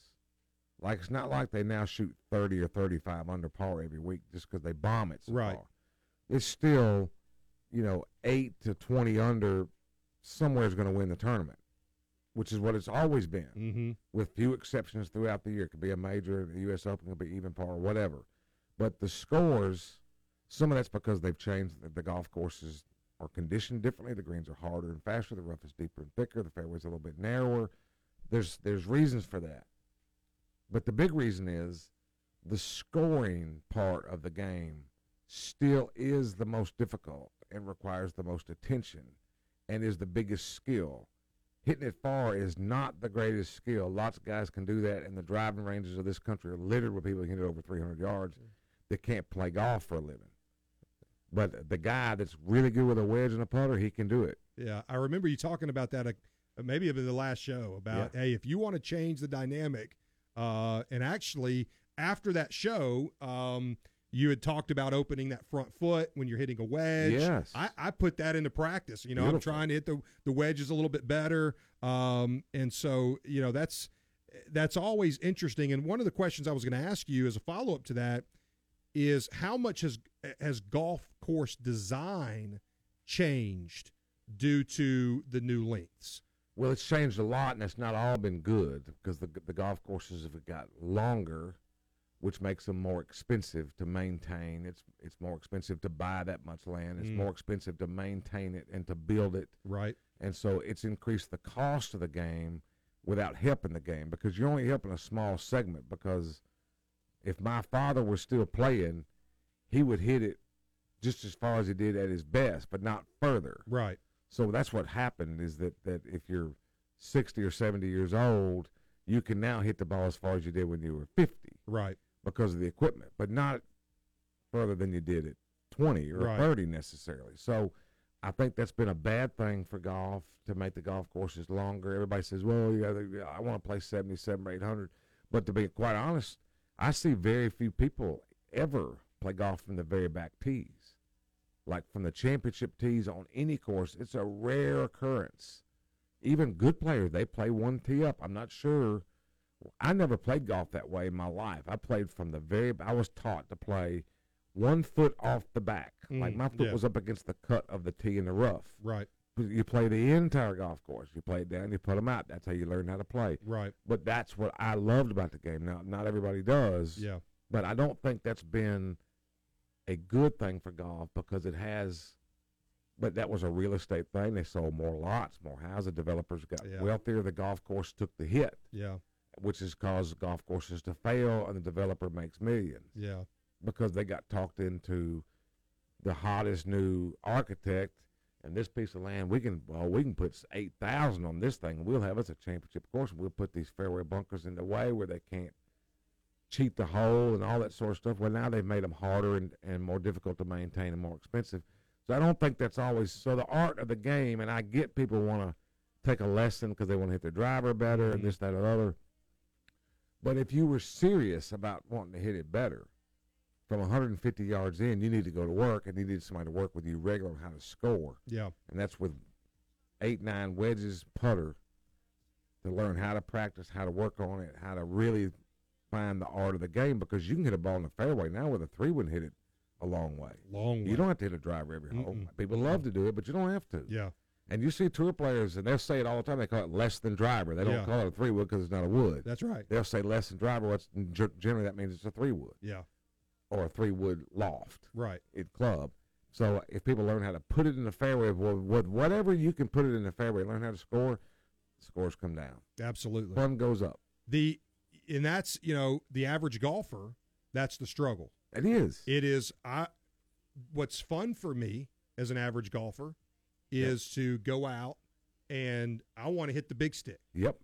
Like it's not like they now shoot thirty or thirty-five under par every week just because they bomb it so Right. far. It's still, you know, eight to twenty under. Somewhere is going to win the tournament, which is what it's always been mm-hmm. with few exceptions throughout the year. It could be a major, the U.S. Open could be even par, whatever. But the scores, some of that's because they've changed. The, the golf courses are conditioned differently. The greens are harder and faster. The rough is deeper and thicker. The fairway's a little bit narrower. There's there's reasons for that. But the big reason is the scoring part of the game still is the most difficult and requires the most attention and is the biggest skill hitting it far is not the greatest skill. Lots of guys can do that, and the driving ranges of this country are littered with people who can hit it over 300 yards that can't play golf for a living. But the guy that's really good with a wedge and a putter, he can do it. Yeah, I remember you talking about that uh, maybe in the last show about hey, if you want to change the dynamic, uh, and actually after that show, um, you had talked about opening that front foot when you're hitting a wedge. Yes. I, I put that into practice. You know, I'm trying to hit the the wedges a little bit better, um, and so you know that's that's always interesting. And one of the questions I was going to ask you as a follow up to that is how much has has golf course design changed due to the new lengths? Well, it's changed a lot, and it's not all been good because the the golf courses have got longer, which makes them more expensive to maintain. It's it's more expensive to buy that much land. It's Mm. more expensive to maintain it and to build it. Right. And so it's increased the cost of the game without helping the game because you're only helping a small segment. Because if my father was still playing, he would hit it just as far as he did at his best, but not further. Right. So that's what happened is that, that if you're 60 or 70 years old, you can now hit the ball as far as you did when you were 50 Right. because of the equipment, but not further than you did at 20 or Right. 30 necessarily. So I think that's been a bad thing for golf to make the golf courses longer. Everybody says, well, yeah, they- I want to play 77 or 800. But to be quite honest, I see very few people ever play golf from the very back tees. Like from the championship tees on any course, it's a rare occurrence. Even good players, they play one tee up. I'm not sure. I never played golf that way in my life. I played from the very. I was taught to play one foot off the back, like Mm, my foot yeah. was up against the cut of the tee in the rough. Right. You play the entire golf course. You play it down, you put them out. That's how you learn how to play. Right. But that's what I loved about the game. Now, not everybody does. Yeah. But I don't think that's been a good thing for golf because it has. But that was a real estate thing. They sold more lots, more houses. Developers got Yeah. wealthier. The golf course took the hit Yeah. which has caused golf courses to fail, and the developer makes millions Yeah. because they got talked into the hottest new architect. And this piece of land, we can well, we can put eight thousand on this thing. and We'll have us a championship course. and We'll put these fairway bunkers in the way where they can't cheat the hole and all that sort of stuff. Well, now they've made them harder and, and more difficult to maintain and more expensive. So I don't think that's always so. The art of the game, and I get people want to take a lesson because they want to hit their driver better and mm-hmm. this, that, or other. But if you were serious about wanting to hit it better, from 150 yards in, you need to go to work, and you need somebody to work with you regularly on how to score, Yeah. and that's with eight, nine wedges, putter, to learn how to practice, how to work on it, how to really find the art of the game. Because you can hit a ball in the fairway now with a three wood hit it a long way. Long way. You don't have to hit a driver every hole. Mm-mm. People love to do it, but you don't have to. Yeah. And you see tour players, and they'll say it all the time. They call it less than driver. They don't Yeah. call it a three wood because it's not a wood. That's right. They'll say less than driver. What's generally that means it's a three wood Yeah. or a three wood loft Right. at club. So if people learn how to put it in the fairway with, with whatever you can put it in the fairway, learn how to score, scores come down. Absolutely. Fun goes up. The and that's you know the average golfer. That's the struggle. It is. It is I. What's fun for me as an average golfer is to go out and I want to hit the big stick. Yep.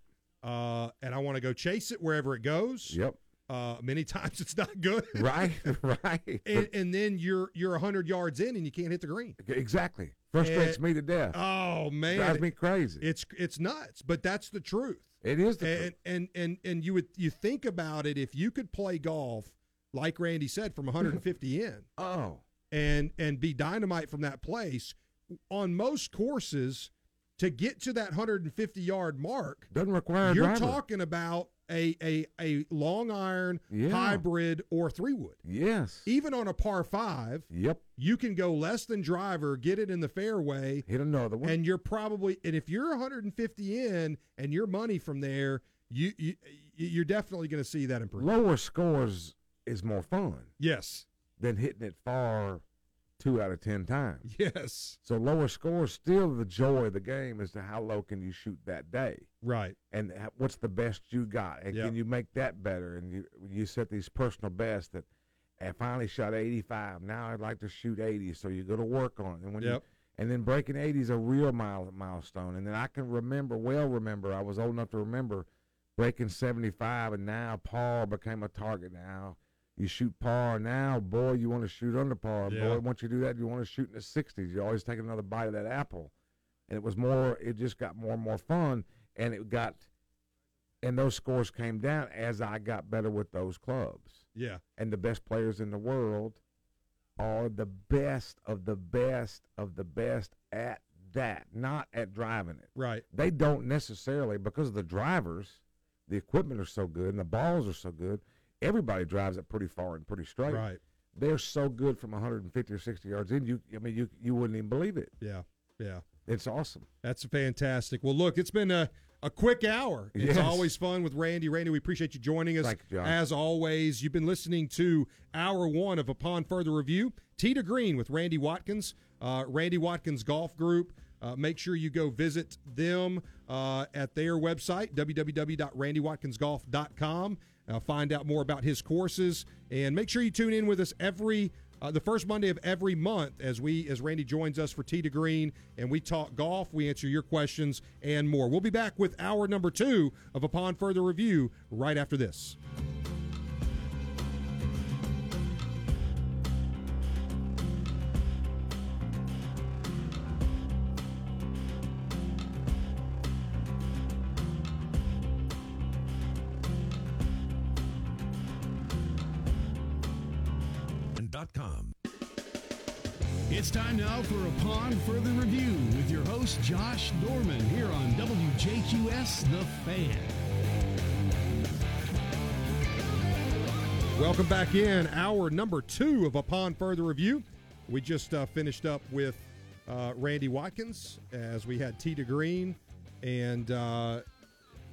Uh, and I want to go chase it wherever it goes. Yep. Uh, many times it's not good. right. right. and, and then you're you're hundred yards in and you can't hit the green. exactly. Frustrates And- me to death. Oh man, Drives me crazy. it's it's nuts. But that's the truth. it is the and, truth. and and and you would you think about it if you could play golf like Randy said from 150 in Oh. and and be dynamite from that place on most courses to get to that 150 yard mark Doesn't require you're driver. talking about a a a long iron Yeah. hybrid or three wood Yes. even on a par 5 Yep. you can go less than driver get it in the fairway Hit another one. and you're probably and if you're 150 in and your money from there you, you you're definitely going to see that improve Lower scores is more fun yes than hitting it far two out of ten times. yes. So lower scores still the joy of the game as to how low can you shoot that day. Right. And what's the best you got? And Yeah. can you make that better? And you you set these personal bests that I finally shot 85 now I'd like to shoot 80 so you go to work on it. And when you and then breaking 80 is a real mile, milestone. And then I can remember well remember I was old enough to remember breaking 75 and now Paul became a target. Now you shoot par now boy you want to shoot under par Yeah. boy once you do that you want to shoot in the 60s You're always take another bite of that apple and it was more it just got more and more fun and it got and those scores came down as I got better with those clubs yeah and the best players in the world are the best of the best of the best at that, not at driving it. right They don't necessarily because the drivers, the equipment are so good and the balls are so good. Everybody drives it pretty far and pretty straight. right They're so good from 150 or 60 yards in. You, I mean, you you wouldn't even believe it. yeah yeah It's awesome. that's fantastic well look it's been a a quick hour. It's Yes. always fun with Randy. Randy, we appreciate you joining us. Thank you. As always, you've been listening to hour one of Upon Further Review. Tee to Green with Randy Watkins, uh, Randy Watkins Golf Group. Uh, make sure you go visit them uh, at their website, www.randywatkinsgolf.com. Uh, find out more about his courses, and make sure you tune in with us every uh, the first Monday of every month as we as Randy joins us for Tee to Green and we talk golf, we answer your questions and more. We'll be back with hour number two of Upon Further Review right after this. Upon Further Review with your host, Josh Dorman, here on WJQS The Fan. Welcome back in hour number two of Upon Further Review. We just uh, finished up with uh, Randy Watkins as we had to Green, and uh,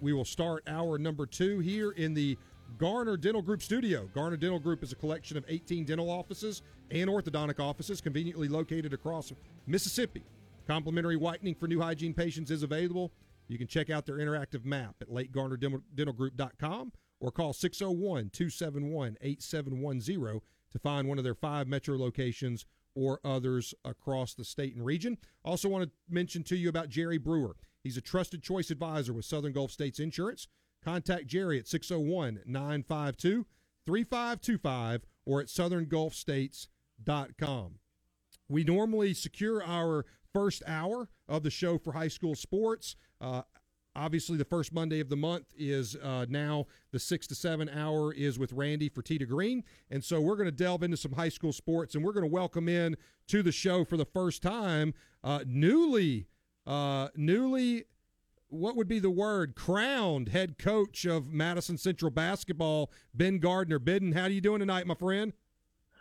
we will start hour number two here in the Garner Dental Group studio. Garner Dental Group is a collection of 18 dental offices and orthodontic offices conveniently located across Mississippi. Complimentary whitening for new hygiene patients is available. You can check out their interactive map at lakegarnerdentalgroup.com or call 601 271 8710 to find one of their five metro locations or others across the state and region. Also, want to mention to you about Jerry Brewer. He's a trusted choice advisor with Southern Gulf States Insurance. Contact Jerry at 601 952 3525 or at southerngulfstates.com. We normally secure our first hour of the show for high school sports. Uh, obviously, the first Monday of the month is uh, now the six to seven hour is with Randy for to Green. And so we're going to delve into some high school sports and we're going to welcome in to the show for the first time uh, newly, uh, newly what would be the word crowned head coach of Madison Central basketball, Ben Gardner. Bidden, how are you doing tonight, my friend?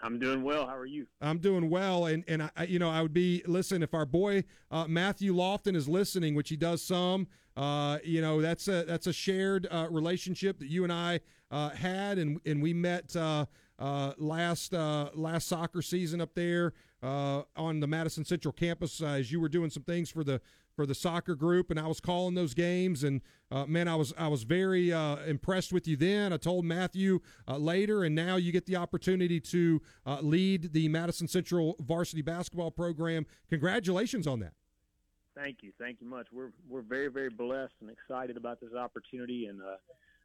I'm doing well. How are you? I'm doing well, and and I, you know I would be listen if our boy uh, Matthew Lofton is listening, which he does some. Uh, you know that's a that's a shared uh, relationship that you and I uh, had, and and we met uh, uh, last last soccer season up there on the Madison Central campus as you were doing some things for the for the soccer group, and I was calling those games. And uh, man, I was I was very uh, impressed with you then. I told Matthew uh, later, and now you get the opportunity to uh, lead the Madison Central varsity basketball program. Congratulations on that. Thank you, thank you much. We're we're very very blessed and excited about this opportunity. And uh,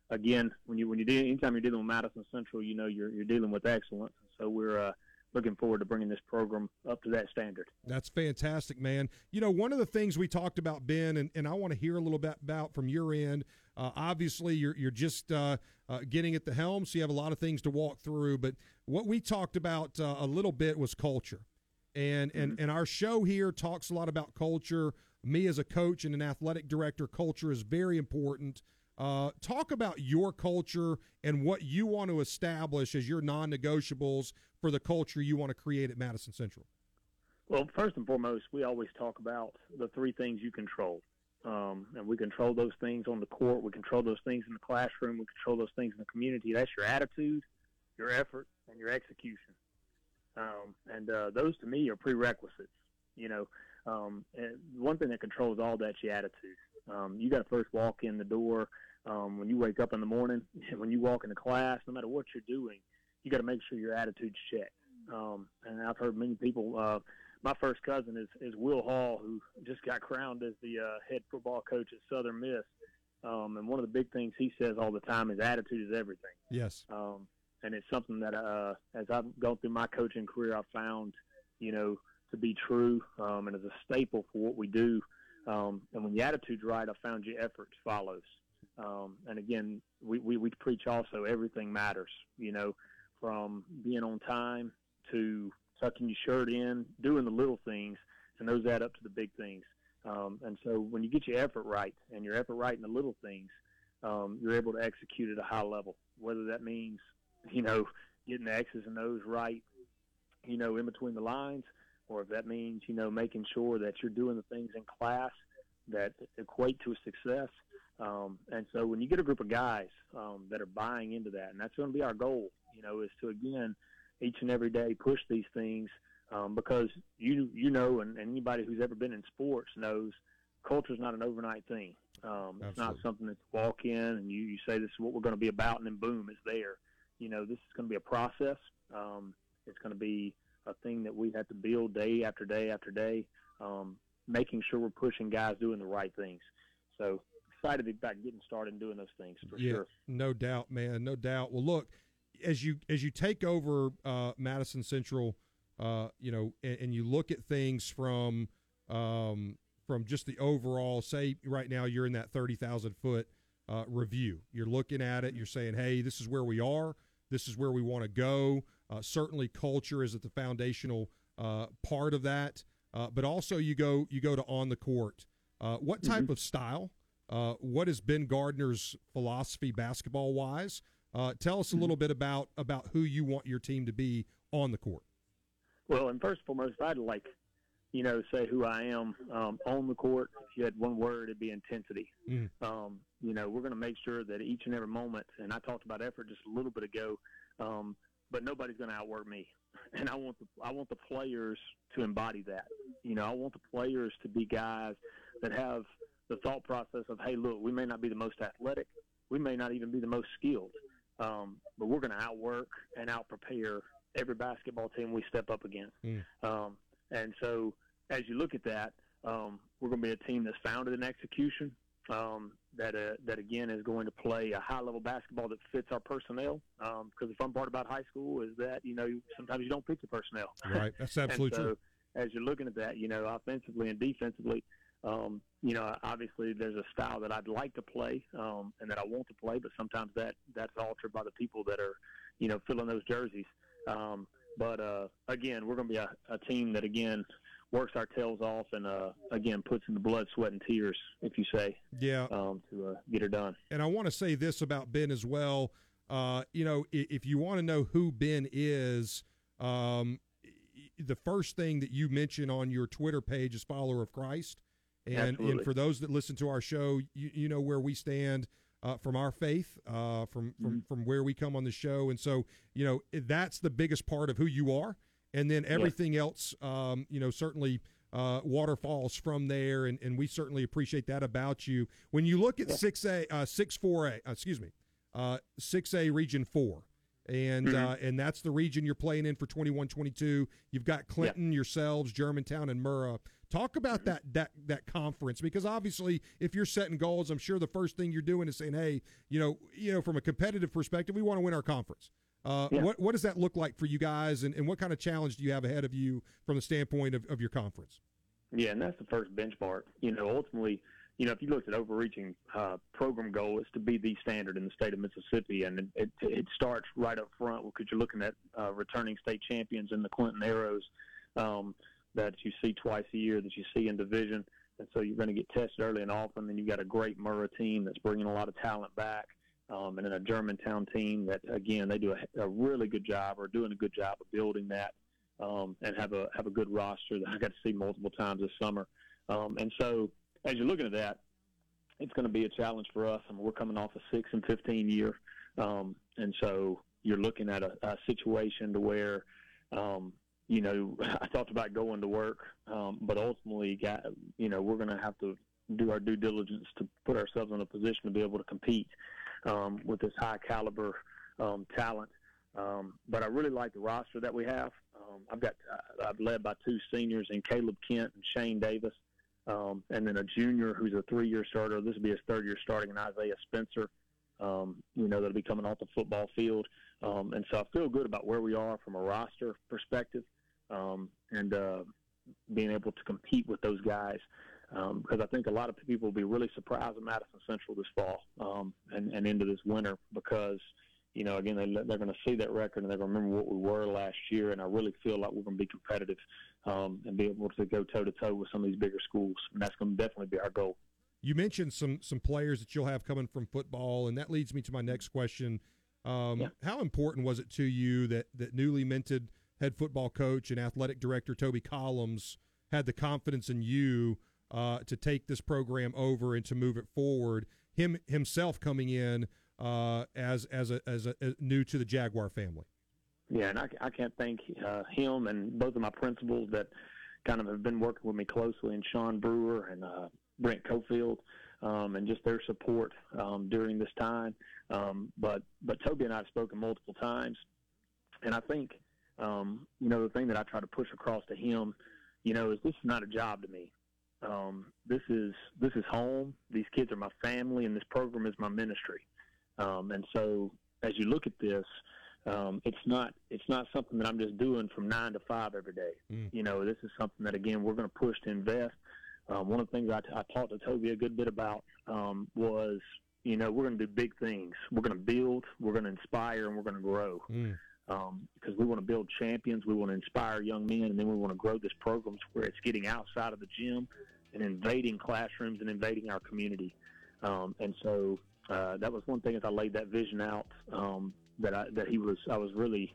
again, when you when you do anytime you're dealing with Madison Central, you know you're you're dealing with excellence. So we're uh, looking forward to bringing this program up to that standard. That's fantastic, man. You know, one of the things we talked about, Ben, and, and I want to hear a little bit about from your end. Uh, obviously, you're you're just uh, uh, getting at the helm, so you have a lot of things to walk through. But what we talked about uh, a little bit was culture, and and mm-hmm. and our show here talks a lot about culture. Me as a coach and an athletic director, culture is very important. Uh, talk about your culture and what you want to establish as your non negotiables for the culture you want to create at Madison Central. Well, first and foremost, we always talk about the three things you control. Um, and we control those things on the court. We control those things in the classroom. We control those things in the community. That's your attitude, your effort, and your execution. Um, and uh, those to me are prerequisites. You know, um, one thing that controls all that's your attitude. Um, you got to first walk in the door um, when you wake up in the morning, when you walk into class, no matter what you're doing, you got to make sure your attitude's checked. Um, and I've heard many people. Uh, my first cousin is, is Will Hall, who just got crowned as the uh, head football coach at Southern Miss. Um, and one of the big things he says all the time is attitude is everything. Yes. Um, and it's something that, uh, as I've gone through my coaching career, I've found, you know, to be true um, and as a staple for what we do. Um, and when the attitude's right, I found your effort follows. Um, and again, we, we, we preach also everything matters, you know, from being on time to tucking your shirt in, doing the little things, and those add up to the big things. Um, and so when you get your effort right and your effort right in the little things, um, you're able to execute at a high level, whether that means, you know, getting the X's and O's right, you know, in between the lines, or if that means, you know, making sure that you're doing the things in class that equate to a success – um, and so when you get a group of guys um, that are buying into that, and that's going to be our goal, you know, is to again each and every day push these things um, because you you know, and, and anybody who's ever been in sports knows culture is not an overnight thing. Um, it's not something that you walk in and you, you say this is what we're going to be about, and then boom, it's there. You know, this is going to be a process. Um, it's going to be a thing that we have to build day after day after day, um, making sure we're pushing guys doing the right things. So excited about getting started and doing those things for yeah, sure. No doubt, man. No doubt. Well, look, as you as you take over uh, Madison Central, uh, you know, and, and, you look at things from um, from just the overall. Say right now you're in that thirty thousand foot uh, review. You're looking at it. You're saying, hey, this is where we are. This is where we want to go. Uh, certainly, culture is at the foundational uh, part of that. Uh, but also, you go you go to on the court. what type mm-hmm. of style uh, what is Ben Gardner's philosophy basketball wise? Uh, tell us a little bit about about who you want your team to be on the court. Well, and first and foremost, I'd like, you know, say who I am um, on the court. If you had one word, it'd be intensity. Mm. Um, you know, we're going to make sure that each and every moment, and I talked about effort just a little bit ago, um, but nobody's going to outwork me. And I want the I want the players to embody that. You know, I want the players to be guys that have the thought process of, hey, look, we may not be the most athletic, we may not even be the most skilled, um, but we're going to outwork and outprepare every basketball team we step up against. Mm. Um, and so, as you look at that, um, we're going to be a team that's founded in execution, um, that uh, that again is going to play a high level basketball that fits our personnel. Because um, the fun part about high school is that you know sometimes you don't pick your personnel. Right, that's absolutely so, true. As you're looking at that, you know, offensively and defensively, um, you know, obviously there's a style that I'd like to play um, and that I want to play, but sometimes that that's altered by the people that are, you know, filling those jerseys. Um, but uh, again, we're going to be a, a team that again works our tails off and uh, again puts in the blood, sweat, and tears, if you say, yeah, um, to uh, get it done. And I want to say this about Ben as well. Uh, you know, if you want to know who Ben is, um, the first thing that you mention on your Twitter page is follower of Christ. And, and for those that listen to our show, you, you know where we stand uh, from our faith, uh, from from mm-hmm. from where we come on the show, and so you know that's the biggest part of who you are and then everything yeah. else, um, you know, certainly uh, waterfalls from there, and, and we certainly appreciate that about you. When you look at six A, uh, six four A, uh, excuse me, uh, six A Region Four, and mm-hmm. uh, and that's the region you're playing in for 21-22. You've got Clinton, yeah. yourselves, Germantown, and Murrah. Talk about mm-hmm. that that that conference because obviously, if you're setting goals, I'm sure the first thing you're doing is saying, "Hey, you know, you know, from a competitive perspective, we want to win our conference." Uh, yeah. what, what does that look like for you guys, and, and what kind of challenge do you have ahead of you from the standpoint of, of your conference? Yeah, and that's the first benchmark. You know, ultimately, you know, if you looked at overreaching uh, program goal, is to be the standard in the state of Mississippi, and it, it, it starts right up front because you're looking at uh, returning state champions in the Clinton Arrows um, that you see twice a year, that you see in division, and so you're going to get tested early and often. And you've got a great Murrah team that's bringing a lot of talent back um, and then a Germantown team that again they do a, a, really good job or doing a good job of building that um, and have a have a good roster that I got to see multiple times this summer. Um, and so as you're looking at that, it's going to be a challenge for us. I mean, we're coming off a six and fifteen year, um, and so you're looking at a, a situation to where. Um, you know, I talked about going to work, um, but ultimately, got, you know, we're going to have to do our due diligence to put ourselves in a position to be able to compete um, with this high caliber um, talent. Um, but I really like the roster that we have. Um, I've got uh, I've led by two seniors in Caleb Kent and Shane Davis, um, and then a junior who's a three-year starter. This will be his third year starting, in Isaiah Spencer. You know that'll be coming off the football field, and so I feel good about where we are from a roster perspective, um, and uh, being able to compete with those guys um, because I think a lot of people will be really surprised at Madison Central this fall um, and, and into this winter because, you know, again, they, they're going to see that record and they're going to remember what we were last year. And I really feel like we're going to be competitive um, and be able to go toe to toe with some of these bigger schools. And that's going to definitely be our goal. You mentioned some some players that you'll have coming from football, and that leads me to my next question. Um, yeah. How important was it to you that that newly minted head football coach and athletic director Toby Collins had the confidence in you uh, to take this program over and to move it forward. Him himself coming in uh, as as a as a as new to the Jaguar family. Yeah, and I, I can't thank uh, him and both of my principals that kind of have been working with me closely, and Sean Brewer and uh, Brent Cofield, um, and just their support um, during this time. Um, but but Toby and I have spoken multiple times, and I think um, you know the thing that I try to push across to him, you know, is this is not a job to me. Um, this is this is home. These kids are my family, and this program is my ministry. Um, and so, as you look at this, um, it's not it's not something that I'm just doing from nine to five every day. Mm. You know, this is something that again we're going to push to invest. Um, one of the things I, t- I talked to Toby a good bit about um, was, you know, we're going to do big things. We're going to build, we're going to inspire, and we're going to grow. Mm. Um, because we want to build champions, we want to inspire young men, and then we want to grow this program to where it's getting outside of the gym and invading classrooms and invading our community. Um, and so uh, that was one thing as I laid that vision out um, that I, that he was I was really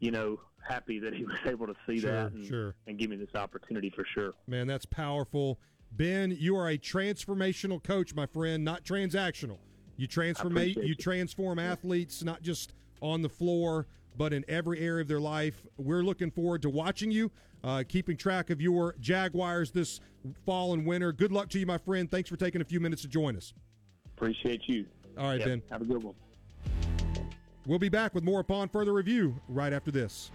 you know happy that he was able to see sure, that and, sure. and give me this opportunity for sure. Man, that's powerful. Ben, you are a transformational coach, my friend, not transactional. You transform you transform athletes not just on the floor, but in every area of their life. We're looking forward to watching you, uh, keeping track of your Jaguars this fall and winter. Good luck to you, my friend. Thanks for taking a few minutes to join us. Appreciate you. All right, yep. Ben. Have a good one. We'll be back with more upon further review right after this.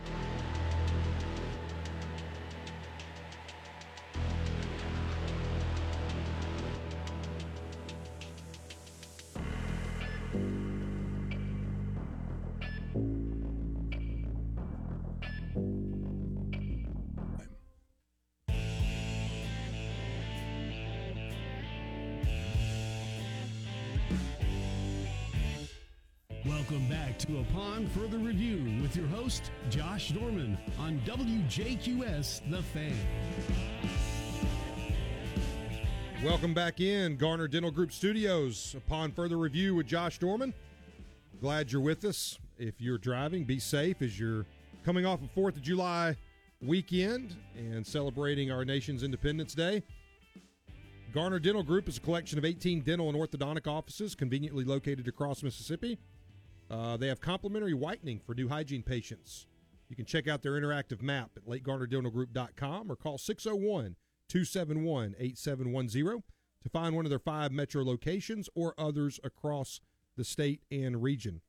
Josh Dorman, on WJQS The Fan. Welcome back in Garner Dental Group Studios. Upon further review with Josh Dorman. Glad you're with us. If you're driving, be safe as you're coming off a 4th of July weekend and celebrating our nation's Independence Day. Garner Dental Group is a collection of 18 dental and orthodontic offices conveniently located across Mississippi. Uh, they have complimentary whitening for new hygiene patients. You can check out their interactive map at lakegarnerdentalgroup.com or call 601 271 8710 to find one of their five metro locations or others across the state and region.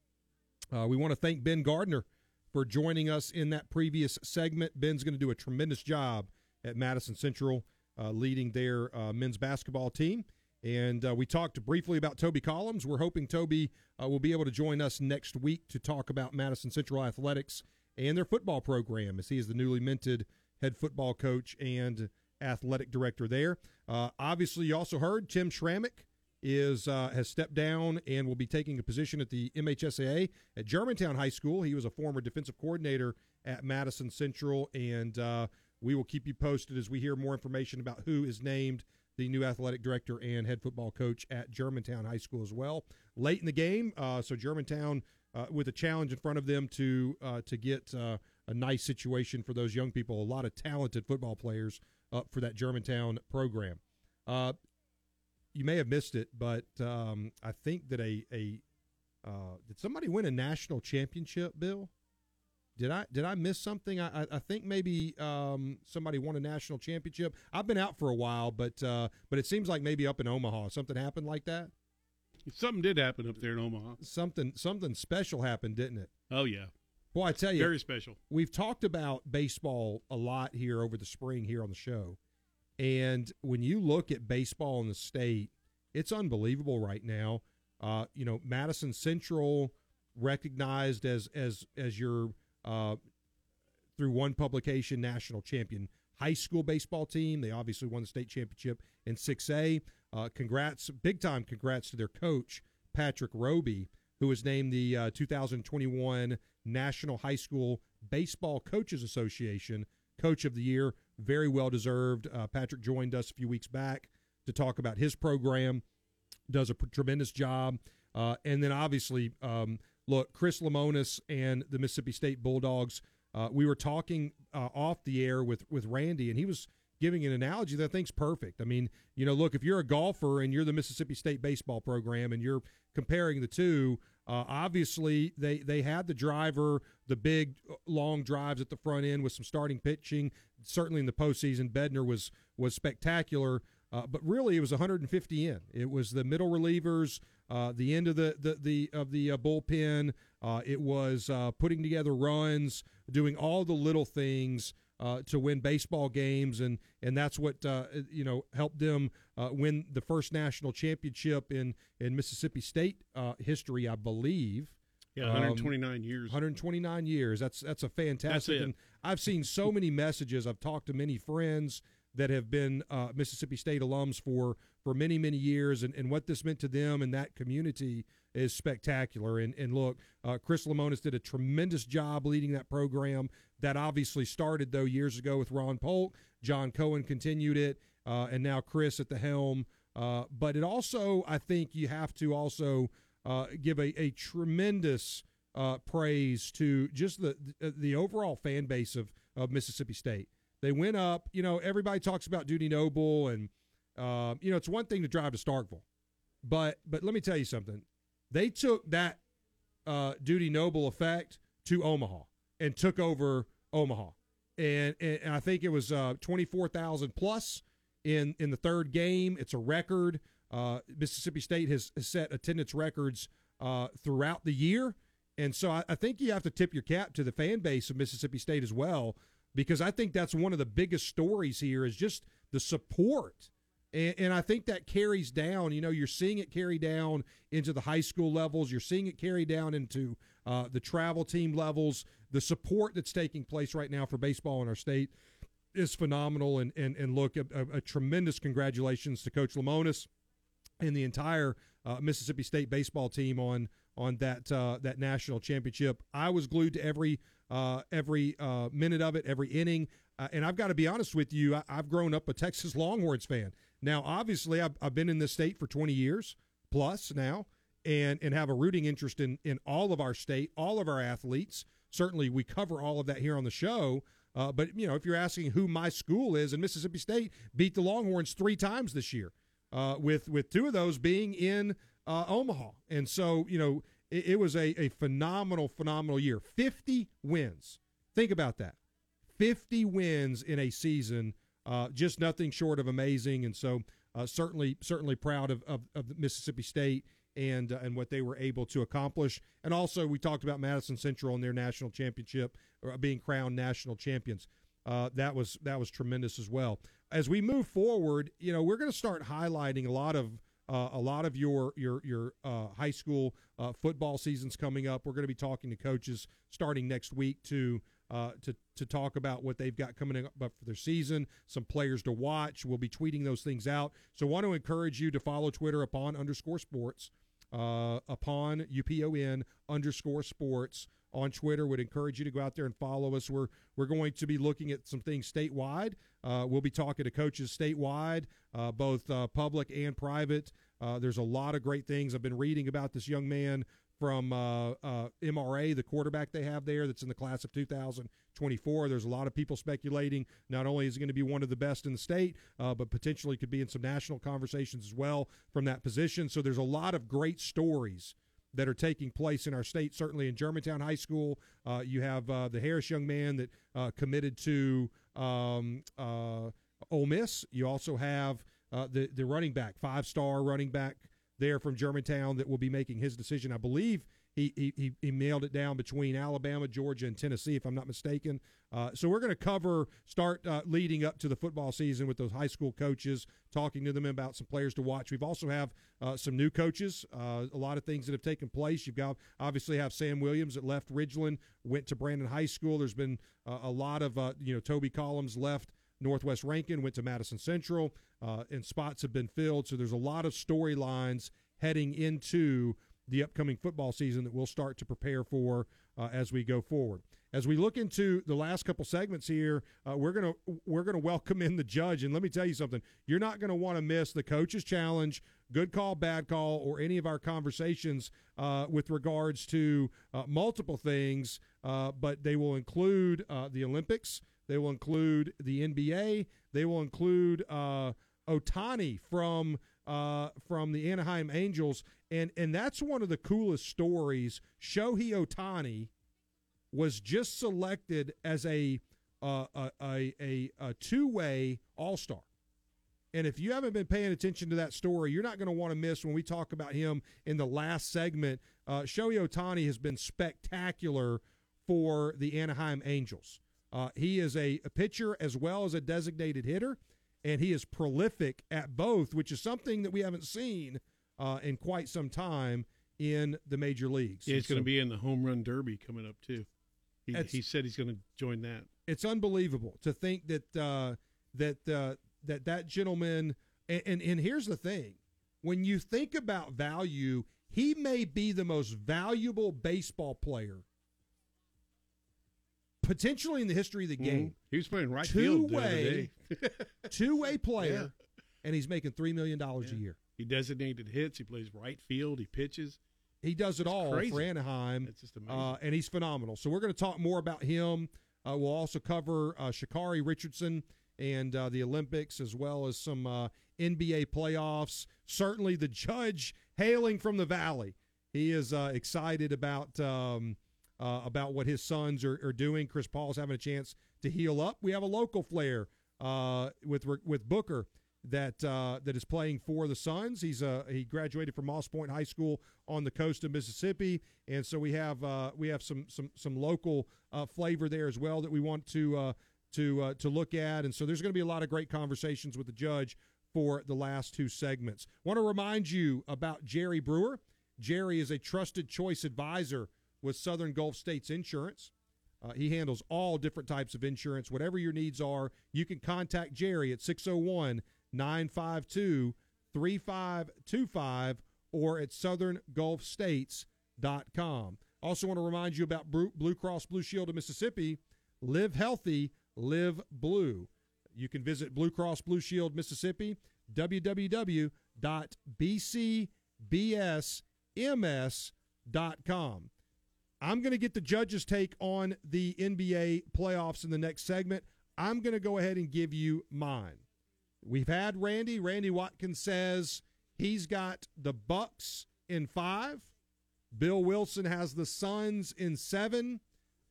Uh, we want to thank Ben Gardner for joining us in that previous segment. Ben's going to do a tremendous job at Madison Central, uh, leading their uh, men's basketball team. And uh, we talked briefly about Toby Collins. We're hoping Toby uh, will be able to join us next week to talk about Madison Central athletics and their football program, as he is the newly minted head football coach and athletic director there. Uh, obviously, you also heard Tim Schrammick is uh, has stepped down and will be taking a position at the MHSAA at Germantown High School. He was a former defensive coordinator at Madison Central, and uh, we will keep you posted as we hear more information about who is named the new athletic director and head football coach at Germantown High School as well. Late in the game, uh, so Germantown uh, with a challenge in front of them to uh, to get uh, a nice situation for those young people. A lot of talented football players up for that Germantown program. Uh, you may have missed it, but um, I think that a a uh, did somebody win a national championship, Bill? Did I did I miss something? I, I, I think maybe um, somebody won a national championship. I've been out for a while, but uh, but it seems like maybe up in Omaha something happened like that. Something did happen up there in Omaha. Something something special happened, didn't it? Oh yeah, Boy, I tell you, very special. we've talked about baseball a lot here over the spring here on the show. And when you look at baseball in the state, it's unbelievable right now. Uh, you know, Madison Central recognized as as as your uh, through one publication national champion high school baseball team. They obviously won the state championship in 6A. Uh, congrats, big time congrats to their coach Patrick Roby, who was named the uh, 2021 National High School Baseball Coaches Association Coach of the Year. Very well deserved. Uh, Patrick joined us a few weeks back to talk about his program. Does a tremendous job. Uh, and then obviously, um, look, Chris Lemonis and the Mississippi State Bulldogs. Uh, we were talking uh, off the air with with Randy, and he was giving an analogy that I think's perfect. I mean, you know, look, if you're a golfer and you're the Mississippi State baseball program, and you're comparing the two, uh, obviously they they had the driver, the big uh, long drives at the front end with some starting pitching. Certainly in the postseason, Bednar was was spectacular. Uh, but really, it was 150 in. It was the middle relievers, uh, the end of the the, the of the uh, bullpen. Uh, it was putting together runs, doing all the little things uh, to win baseball games, and and that's what uh, you know helped them uh, win the first national championship in in Mississippi State uh, history, I believe. Yeah, Um, 129 years. 129 years. That's that's a fantastic. it. And I've seen so many messages. I've talked to many friends that have been uh, Mississippi State alums for for many many years, and, and what this meant to them and that community is spectacular. And and look, uh, Chris Lemonis did a tremendous job leading that program. That obviously started though years ago with Ron Polk. John Cohen continued it, uh, and now Chris at the helm. Uh, but it also, I think, you have to also uh, give a, a tremendous uh, praise to just the the overall fan base of of Mississippi State. They went up. You know, everybody talks about Dudy Noble, and uh, you know it's one thing to drive to Starkville, but but let me tell you something. They took that uh, Dudy Noble effect to Omaha and took over Omaha, and and, and I think it was uh, twenty four thousand plus in in the third game. It's a record. Uh, Mississippi State has, has set attendance records uh, throughout the year, and so I, I think you have to tip your cap to the fan base of Mississippi State as well, because I think that's one of the biggest stories here is just the support. And, and I think that carries down. You know, you're seeing it carry down into the high school levels. You're seeing it carry down into uh, the travel team levels. The support that's taking place right now for baseball in our state is phenomenal. And and and look, a, a, a tremendous congratulations to Coach Lemonis and the entire uh, Mississippi State baseball team on on that uh, that national championship. I was glued to every uh, every uh, minute of it, every inning. Uh, and I've got to be honest with you, I, have grown up a Texas Longhorns fan. Now, obviously, I've, I've been in this state for 20 years plus now, and and have a rooting interest in in all of our state, all of our athletes. Certainly, we cover all of that here on the show. Uh, but you know, if you're asking who my school is, and Mississippi State beat the Longhorns three times this year, uh, with with two of those being in uh, Omaha, and so you know it, it was a, a phenomenal, phenomenal year. 50 wins. Think about that. 50 wins in a season, uh, just nothing short of amazing. And so, uh, certainly, certainly proud of, of, of Mississippi State and uh, and what they were able to accomplish. And also, we talked about Madison Central and their national championship, uh, being crowned national champions. Uh, that was that was tremendous as well. As we move forward, you know, we're going to start highlighting a lot of uh, a lot of your your your uh, high school uh, football seasons coming up. We're going to be talking to coaches starting next week to uh, to to talk about what they've got coming up for their season, some players to watch. We'll be tweeting those things out. So, want to encourage you to follow Twitter upon underscore sports, uh, upon upon underscore sports on Twitter. Would encourage you to go out there and follow us. We're we're going to be looking at some things statewide. Uh, we'll be talking to coaches statewide, uh, both uh, public and private. Uh, there's a lot of great things. I've been reading about this young man from uh, uh, MRA, the quarterback they have there that's in the class of 2024. There's a lot of people speculating not only is he going to be one of the best in the state, uh, but potentially could be in some national conversations as well from that position. So there's a lot of great stories that are taking place in our state. Certainly in Germantown High School, uh, you have uh, the Harris young man that uh, committed to um, Ole Miss. You also have the the running back, five star running back there from Germantown that will be making his decision. I believe he, he, he mailed it down between Alabama, Georgia, and Tennessee, if I'm not mistaken. Uh, so we're going to cover, start uh, leading up to the football season with those high school coaches, talking to them about some players to watch. We've also have uh, some new coaches, uh, a lot of things that have taken place. You've got obviously have Sam Williams that left Ridgeland, went to Brandon High School. There's been uh, a lot of, uh, you know, Toby Collins left Northwest Rankin, went to Madison Central, and spots have been filled. So there's a lot of storylines heading into the upcoming football season that we'll start to prepare for uh, as we go forward. As we look into the last couple segments here, uh, we're gonna we're gonna welcome in the judge, and let me tell you something: you're not to want to miss the coaches challenge, good call, bad call, or any of our conversations uh, with regards to uh, multiple things. Uh, but they will include uh, the Olympics, they will include the NBA, they will include Ohtani from uh, from the Anaheim Angels, and and that's one of the coolest stories. Shohei Ohtani was just selected as a uh, a, a, a, a two way All Star. And if you haven't been paying attention to that story, you're not going to want to miss when we talk about him in the last segment. Uh, Shohei Ohtani has been spectacular for the Anaheim Angels. Uh, he is a, a pitcher as well as a designated hitter and he is prolific at both, which is something that we haven't seen uh, in quite some time in the major leagues. Yeah, he's going to be in the home run derby coming up too. He, he said he's going to join that. It's unbelievable to think that uh, that uh, that that gentleman. And, and and here's the thing: when you think about value, he may be the most valuable baseball player potentially in the history of the mm-hmm. game. Mm-hmm. He was playing right two field way, two way player, yeah. and he's making three million dollars yeah. a year. He designated hits. He plays right field. He pitches. He does it it's all crazy. for Anaheim. It's just amazing, uh, and he's phenomenal. So we're going to talk more about him. Uh, we'll also cover uh, Sha'Carri Richardson and uh, the Olympics, as well as some uh, NBA playoffs. Certainly, the judge hailing from the Valley. He is uh, excited about. Um, uh, about what his Suns are, are doing. Chris Paul's having a chance to heal up. We have a local flair uh, with with Booker that uh, that is playing for the Suns. He's uh, he graduated from Moss Point High School on the coast of Mississippi, and so we have uh, we have some some some local uh, flavor there as well that we want to uh, to uh, to look at. And so there's going to be a lot of great conversations with the judge for the last two segments. Want to remind you about Jerry Brewer. Jerry is a trusted choice advisor with Southern Gulf States Insurance. Uh, he handles all different types of insurance. Whatever your needs are, you can contact Jerry at 601 952 3525 or at southerngulfstates.com. com. Also, want to remind you about Blue Cross Blue Shield of Mississippi. Live healthy, live blue. You can visit Blue Cross Blue Shield Mississippi, www.bcbsms.com. I'm going to get the judge's take on the NBA playoffs in the next segment. I'm going to go ahead and give you mine. We've had Randy. Randy Watkins says he's got the Bucks in five. Bill Wilson has the Suns in seven.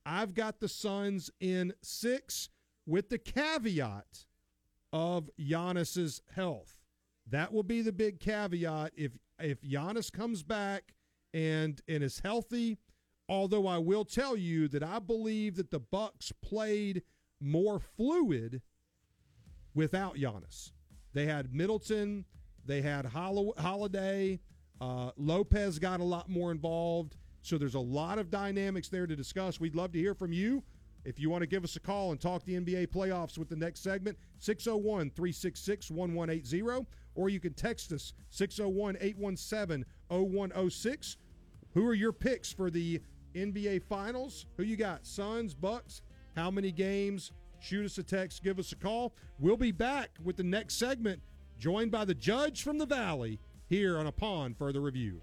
I've got the Suns in six, with the caveat of Giannis's health. That will be the big caveat if if Giannis comes back and and is healthy. Although I will tell you that I believe that the Bucks played more fluid without Giannis. They had Middleton, they had Holiday, uh, Lopez got a lot more involved. So there's a lot of dynamics there to discuss. We'd love to hear from you. If you want to give us a call and talk the NBA playoffs with the next segment, 601 366 1180, or you can text us 601 817 0106. Who are your picks for the NBA Finals? Who you got? Suns, Bucks? How many games? Shoot us a text, give us a call. We'll be back with the next segment, joined by the judge from the Valley here on Upon Further Review.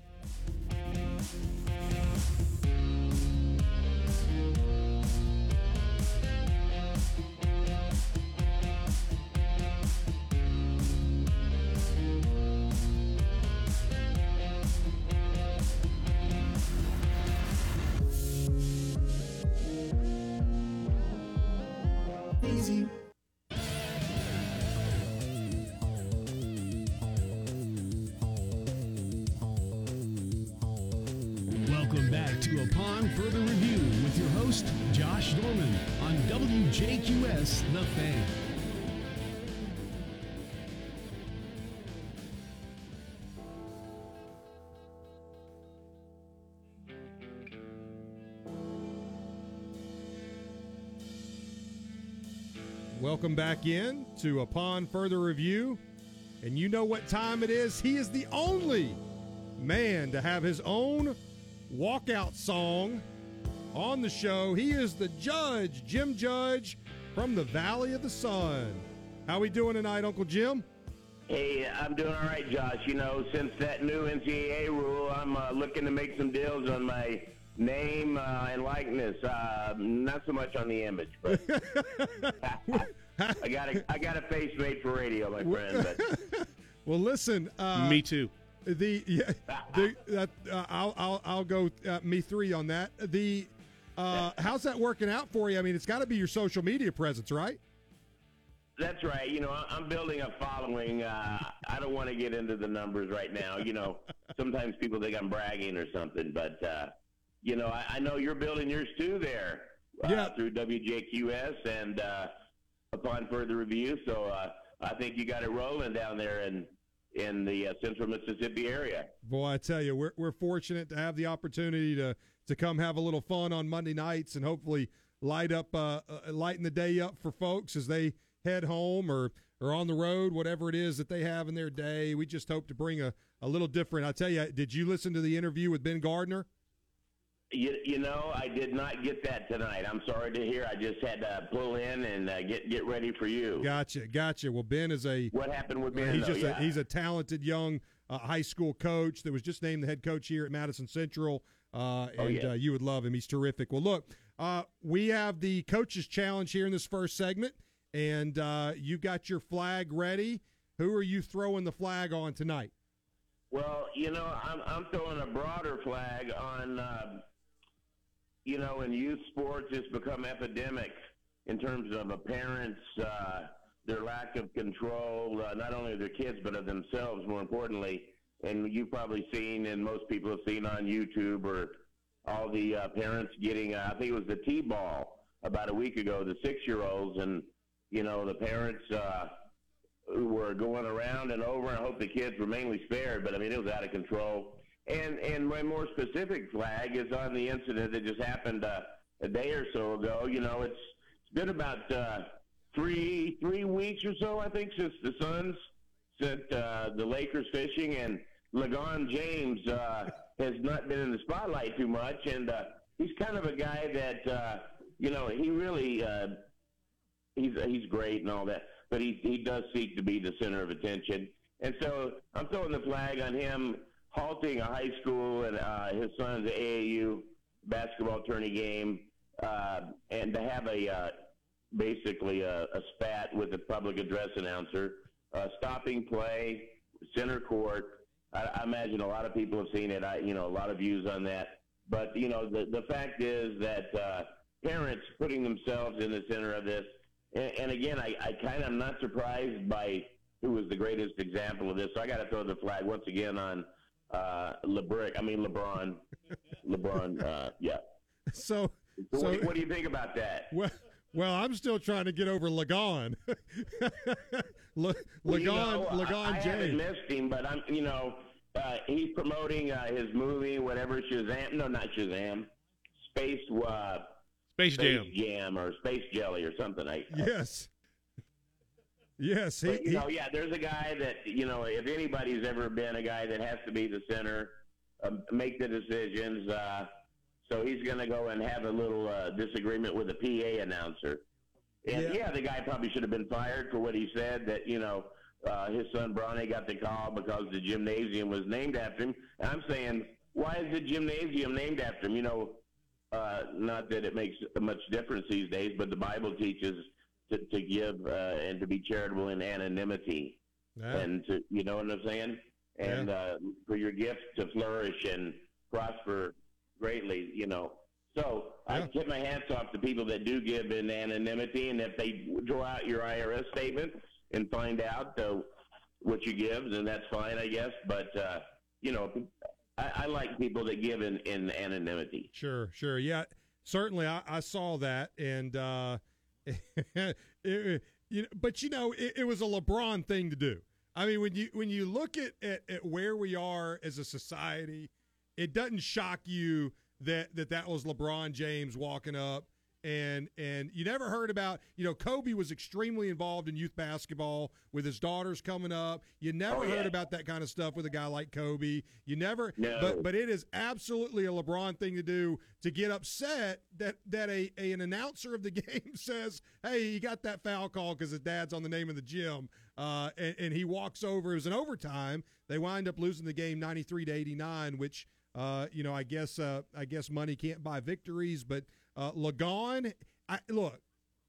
Welcome back in to Upon Further Review. And you know what time it is? He is the only man to have his own walkout song on the show. He is the judge, Jim Judge from the Valley of the Sun. How we doing tonight, Uncle Jim? Hey, I'm doing all right, Josh. You know, since that new NCAA rule, I'm uh, looking to make some deals on my name uh, and likeness. Uh, not so much on the image, but I got a I got a face made for radio, my friend. But. well, listen. Uh, me too. The yeah, the uh, I'll I'll I'll go uh, me three on that. The uh, how's that working out for you? I mean, it's got to be your social media presence, right? That's right. You know, I'm building a following. Uh, I don't want to get into the numbers right now. You know, sometimes people think I'm bragging or something, but uh, you know, I, I know you're building yours too there uh, yeah. through WJQS and uh, upon further review. So uh, I think you got it rolling down there in in the uh, central Mississippi area. Boy, I tell you, we're we're fortunate to have the opportunity to to come have a little fun on Monday nights and hopefully light up uh, uh, lighten the day up for folks as they head home or or on the road, whatever it is that they have in their day. We just hope to bring a, a little different. I tell you, did you listen to the interview with Ben Gardner? You, you know, I did not get that tonight. I'm sorry to hear. I just had to pull in and uh, get get ready for you. Gotcha, gotcha. Well, Ben is a what happened with Ben? He's though, just yeah. a, he's a talented young uh, high school coach that was just named the head coach here at Madison Central. Uh, oh, and yeah. uh, you would love him. He's terrific. Well, look, uh, we have the coaches challenge here in this first segment, and uh, you got your flag ready. Who are you throwing the flag on tonight? Well, you know, I'm I'm throwing a broader flag on uh, you know, in youth sports, it's become epidemic in terms of a parents, uh, their lack of control, uh, not only of their kids, but of themselves, more importantly. And you've probably seen, and most people have seen on YouTube, or all the uh, parents getting, uh, I think it was the T ball about a week ago, the six year olds, and, you know, the parents, uh, were going around and over. I hope the kids were mainly spared, but I mean, it was out of control. And and my more specific flag is on the incident that just happened uh, a day or so ago. You know, it's it's been about uh, three three weeks or so, I think, since the Suns sent uh, the Lakers fishing, and LeGon James uh, has not been in the spotlight too much, and uh, he's kind of a guy that uh, you know he really uh, he's he's great and all that, but he he does seek to be the center of attention, and so I'm throwing the flag on him halting a high school and uh, his son's AAU basketball tourney game, uh, and to have a uh, basically a, a spat with the public address announcer, uh, stopping play, center court. I, I imagine a lot of people have seen it. I, you know, a lot of views on that. But you know, the the fact is that uh, parents putting themselves in the center of this, and, and again, I, I kind of am not surprised by who was the greatest example of this. So I got to throw the flag once again on uh, LeBrick. I mean LeBron. LeBron. Uh, yeah. So, So, so what, what do you think about that? well, well, I'm still trying to get over Lagon. Le, Well, you Lagon, know, Lagon I, I haven't missed him, but I'm, you know, uh, he's promoting uh, his movie, whatever Shazam. No, not Shazam. Space, uh, Space Space Jam. Jam or Space Jelly or something like. Yes. Yes, he, But, you he- know, yeah, there's a guy that you know. If anybody's ever been a guy that has to be the center, um, make the decisions. Uh, so he's going to go and have a little uh, disagreement with the PA announcer. And Yeah. yeah. the guy probably should have been fired for what he said. That you know, uh, his son Bronny got the call because the gymnasium was named after him. And I'm saying, why is the gymnasium named after him? You know, uh, not that it makes much difference these days, but the Bible teaches to, to give uh, and to be charitable in anonymity, Yeah. and to you know what I'm saying, and uh, for your gift to flourish and prosper greatly. You know, so I Yeah. tip my hats off to people that do give in anonymity, and if they draw out your IRS statement and find out uh, what you give, then that's fine, I guess. But uh, you know, I, I like people that give in, in anonymity. Sure, sure. Yeah, certainly. I, I saw that, and uh, it, you know, but you know, it, it was a LeBron thing to do. I mean, when you when you look at, at at where we are as a society, it doesn't shock you that that that was LeBron James walking up. And and you never heard about you know Kobe was extremely involved in youth basketball with his daughters coming up. You never Oh, yeah. heard about that kind of stuff with a guy like Kobe. You never, No. but but it is absolutely a LeBron thing to do to get upset that that a, a an announcer of the game says, "Hey, you got that foul call because his dad's on the name of the gym," uh, and, and he walks over. It was an overtime. They wind up losing the game ninety three to eighty nine, which uh, you know I guess uh, I guess money can't buy victories, but uh, I, look,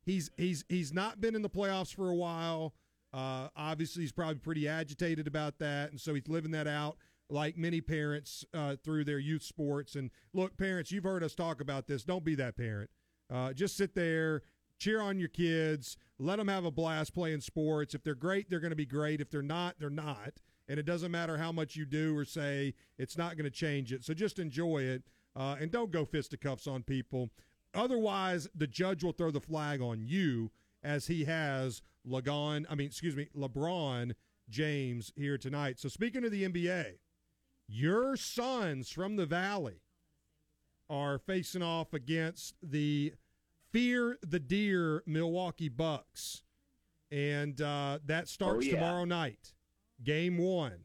he's he's he's not been in the playoffs for a while. Uh, obviously, he's probably pretty agitated about that, and so he's living that out like many parents uh, through their youth sports. And look, parents, you've heard us talk about this. Don't be that parent. Uh, just sit there, cheer on your kids, let them have a blast playing sports. If they're great, they're going to be great. If they're not, they're not. And it doesn't matter how much you do or say, it's not going to change it. So just enjoy it uh, and don't go fisticuffs on people. Otherwise, the judge will throw the flag on you as he has Lagon, I mean, excuse me, LeBron James here tonight. So speaking of the NBA, your Suns from the Valley are facing off against the Fear the Deer Milwaukee Bucks. And uh, that starts Oh, yeah. tomorrow night, game one.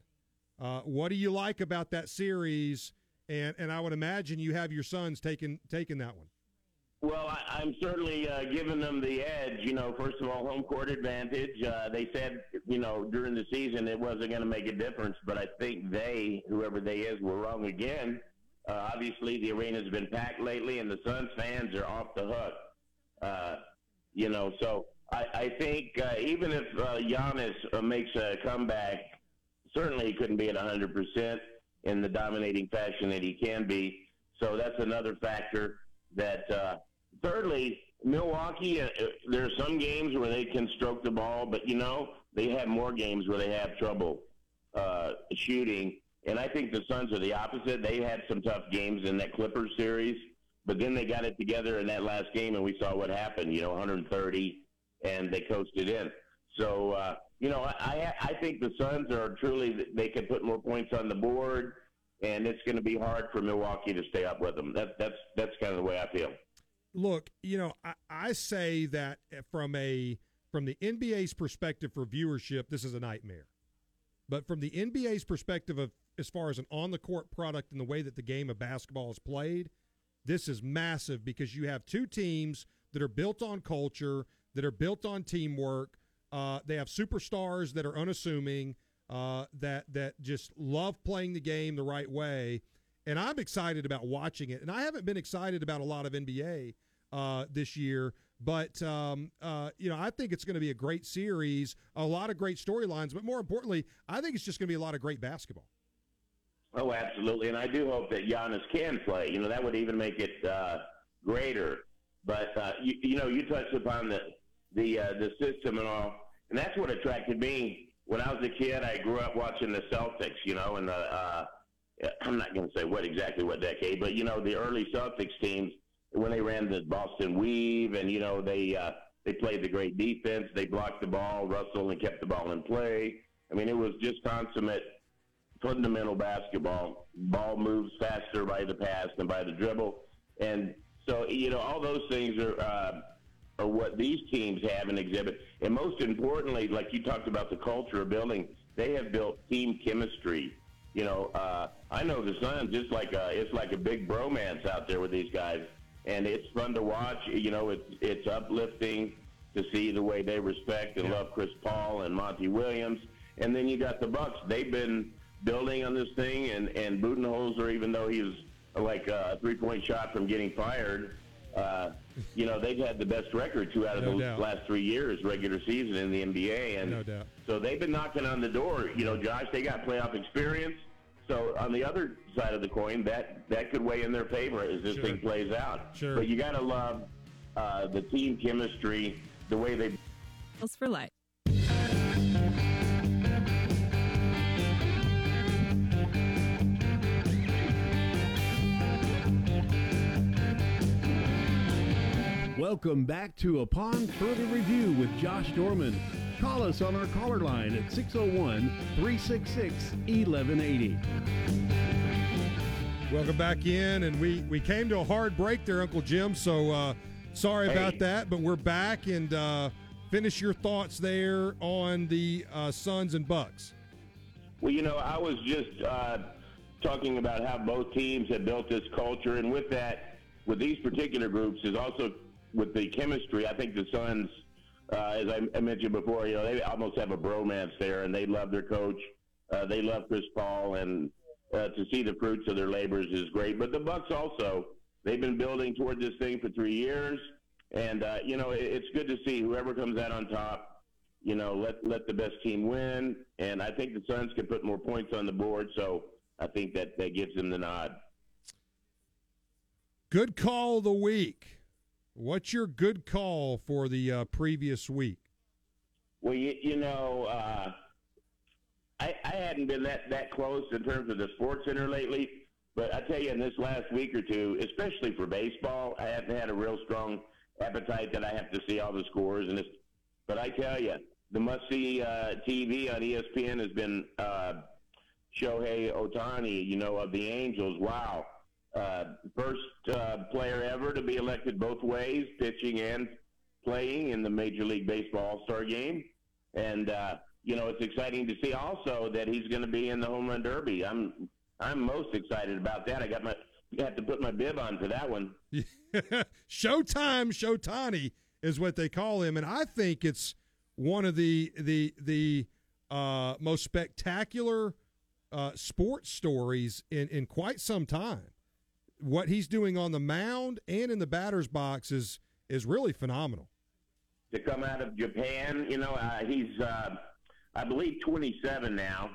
Uh, what do you like about that series? And and I would imagine you have your Suns taking taking that one. Well, I, I'm certainly uh, giving them the edge. You know, first of all, home court advantage. Uh, they said, you know, during the season it wasn't going to make a difference, but I think they, whoever they is, were wrong again. Uh, obviously, the arena's been packed lately, and the Suns fans are off the hook. Uh, you know, so I, I think uh, even if uh, Giannis uh, makes a comeback, certainly he couldn't be at 100% in the dominating fashion that he can be. So that's another factor that uh, thirdly, Milwaukee, uh, uh, there are some games where they can stroke the ball, but you know they have more games where they have trouble uh, shooting. And I think the Suns are the opposite. They had some tough games in that Clippers series, but then they got it together in that last game, and we saw what happened. You know, 130, and they coasted in. So uh, you know, I I think the Suns are truly they can put more points on the board, and it's going to be hard for Milwaukee to stay up with them. That that's that's kind of the way I feel. Look, you know, I, I say that from a from the NBA's perspective for viewership, this is a nightmare. But from the NBA's perspective of as far as an on the court product and the way that the game of basketball is played, this is massive because you have two teams that are built on culture, that are built on teamwork. Uh, they have superstars that are unassuming, uh, that that just love playing the game the right way, and I'm excited about watching it. And I haven't been excited about a lot of NBA uh, this year, but um, uh, you know I think it's going to be a great series, a lot of great storylines, but more importantly, I think it's just going to be a lot of great basketball. Oh, absolutely, and I do hope that Giannis can play. You know, that would even make it uh, greater. But uh, you, you know, you touched upon the the uh, the system and all, and that's what attracted me when I was a kid. I grew up watching the Celtics. You know, and the uh, I'm not going to say what exactly what decade, but you know, the early Celtics teams when they ran the Boston Weave, and you know, they uh, they played the great defense. They blocked the ball, Russell, and kept the ball in play. I mean, it was just consummate fundamental basketball. Ball moves faster by the pass than by the dribble, and so you know all those things are uh, are what these teams have and exhibit. And most importantly, like you talked about the culture of building, they have built team chemistry. You know, uh, I know the Suns. It's like a, it's like a big bromance out there with these guys, and it's fun to watch. You know, it's it's uplifting to see the way they respect and love Chris Paul and Monty Williams. And then you got the Bucks. They've been building on this thing, and and Budenholzer, even though he was like a three point shot from getting fired, uh, you know they've had the best record two out of No the doubt. last three years regular season in the NBA, and No doubt. so they've been knocking on the door. You know, Josh, they got playoff experience. So on the other side of the coin, that that could weigh in their favor as this Sure. thing plays out. Sure. But you got to love uh, the team chemistry, the way they Bills for life. Welcome back to Upon Further Review with Josh Dorman. Call us on our caller line at 601 366 1180. Welcome back in, and we we came to a hard break there, Uncle Jim. So uh, sorry about that, but we're back and uh, finish your thoughts there on the uh, Suns and Bucks. Well, you know, I was just uh, talking about how both teams have built this culture, and with that, with these particular groups, is also with the chemistry. I think the Suns, uh, as I, I mentioned before, you know, they almost have a bromance there, and they love their coach. Uh, they love Chris Paul, and uh, to see the fruits of their labors is great. But the Bucks also, they've been building toward this thing for three years, and uh, you know, it, it's good to see whoever comes out on top you know, let let the best team win. And I think the Suns can put more points on the board, so I think that that gives them the nod. Good call of the week. What's your good call for the uh, previous week? Well, you, you know, uh, I I hadn't been that that close in terms of the Sports Center lately, but I tell you, in this last week or two, especially for baseball, I haven't had a real strong appetite that I have to see all the scores and it's. But I tell you, the must-see uh, TV on ESPN has been uh, Shohei Ohtani, you know, of the Angels. Wow. Uh, first uh, player ever to be elected both ways, pitching and playing in the Major League Baseball All-Star game. And, uh, you know, it's exciting to see also that he's going to be in the Home Run Derby. I'm I'm most excited about that. I got my have to put my bib on for that one. Showtime Showtani is what they call him, and I think it's one of the the the uh, most spectacular uh, sports stories in in quite some time. What he's doing on the mound and in the batter's box is is really phenomenal. to come out of Japan. You know, uh, he's, uh, I believe, 27 now.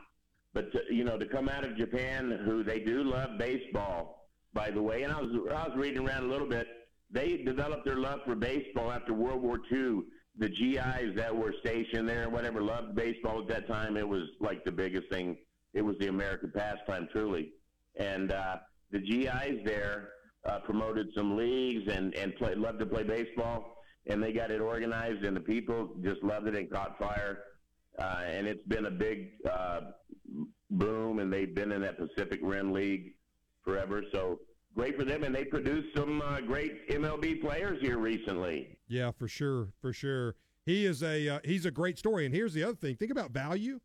But to, you know, to come out of Japan, who they do love baseball, by the way. And I was I was reading around a little bit. They developed their love for baseball after World War II. The GIs that were stationed there, whatever, loved baseball at that time. It was like the biggest thing. It was the American pastime, truly. And uh, the GIs there uh, promoted some leagues and and play, loved to play baseball and they got it organized, and the people just loved it and caught fire. Uh, and it's been a big uh, boom, and they've been in that Pacific Rim League forever. So great for them, and they produced some uh, great MLB players here recently. Yeah, for sure, for sure. He is a uh, he's a great story. And here's the other thing: think about value.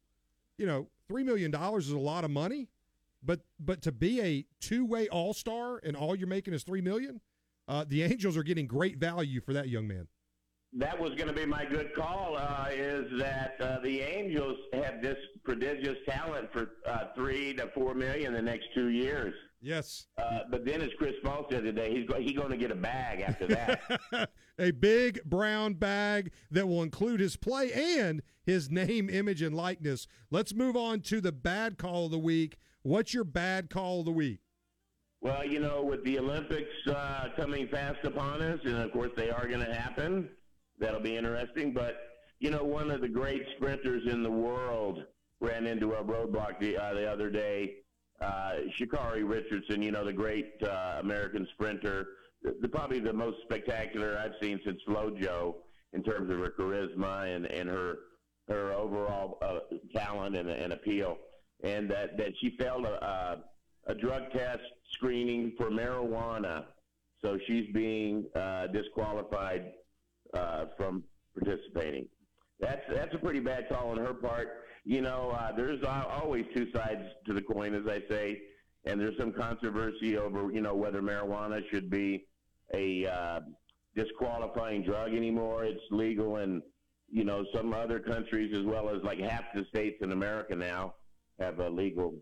You know, three million dollars is a lot of money. But but to be a two way All Star and all you're making is three million, uh, the Angels are getting great value for that young man. That was going to be my good call. Uh, is that uh, the Angels have this prodigious talent for uh, three to four million the next two years. Yes. Uh, but then, as Chris Paul said today, he's go- he's going to get a bag after that. a big brown bag that will include his play and his name, image, and likeness. Let's move on to the bad call of the week. What's your bad call of the week? well, you know, with the Olympics uh, coming fast upon us, and of course they are going to happen. That'll be interesting. But you know, one of the great sprinters in the world ran into a roadblock the, uh, the other day. Uh, Sha'Carri Richardson, you know, the great uh, American sprinter, the, the, probably the most spectacular I've seen since FloJo in terms of her charisma and, and her her overall uh, talent and, and appeal, and that, that she failed a, a, a drug test screening for marijuana, so she's being uh, disqualified uh, from participating. That's that's a pretty bad call on her part you know, uh, there's always two sides to the coin, as I say, and there's some controversy over, you know, whether marijuana should be a uh, disqualifying drug anymore. It's legal in, you know, some other countries as well as like half the states in America now have a legal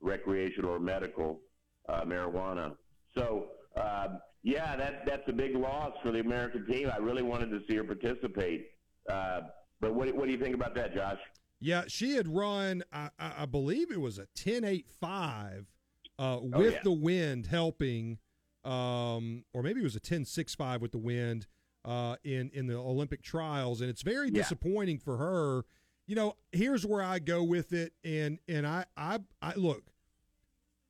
recreational or medical uh, marijuana. So, uh, yeah, that that's a big loss for the American team. I really wanted to see her participate. Uh, but what, what do you think about that, Josh? Yeah, she had run, I, I believe it was a 10 8 5 uh, with oh, yeah. the wind helping, um, or maybe it was a 10 6 5 with the wind uh, in, in the Olympic trials. And it's very Yeah. disappointing for her. You know, here's where I go with it. And, and I, I, I look,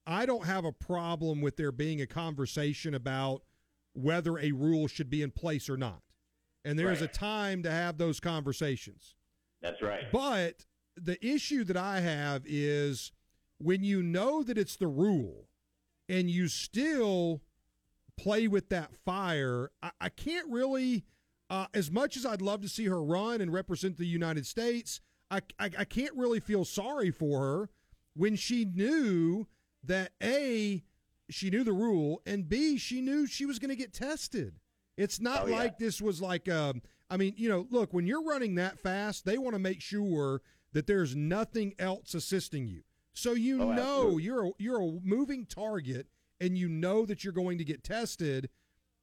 I don't have a problem with there being a conversation about whether a rule should be in place or not. And there's Right. a time to have those conversations. That's right. But the issue that I have is when you know that it's the rule and you still play with that fire, I, I can't really, uh, as much as I'd love to see her run and represent the United States, I, I, I can't really feel sorry for her when she knew that A, she knew the rule, and B, she knew she was going to get tested. It's not Oh, yeah. like this was like, um, I mean, you know, look, when you're running that fast, they want to make sure that there's nothing else assisting you. So you Oh, know absolutely. you're a, you're a moving target, and you know that you're going to get tested,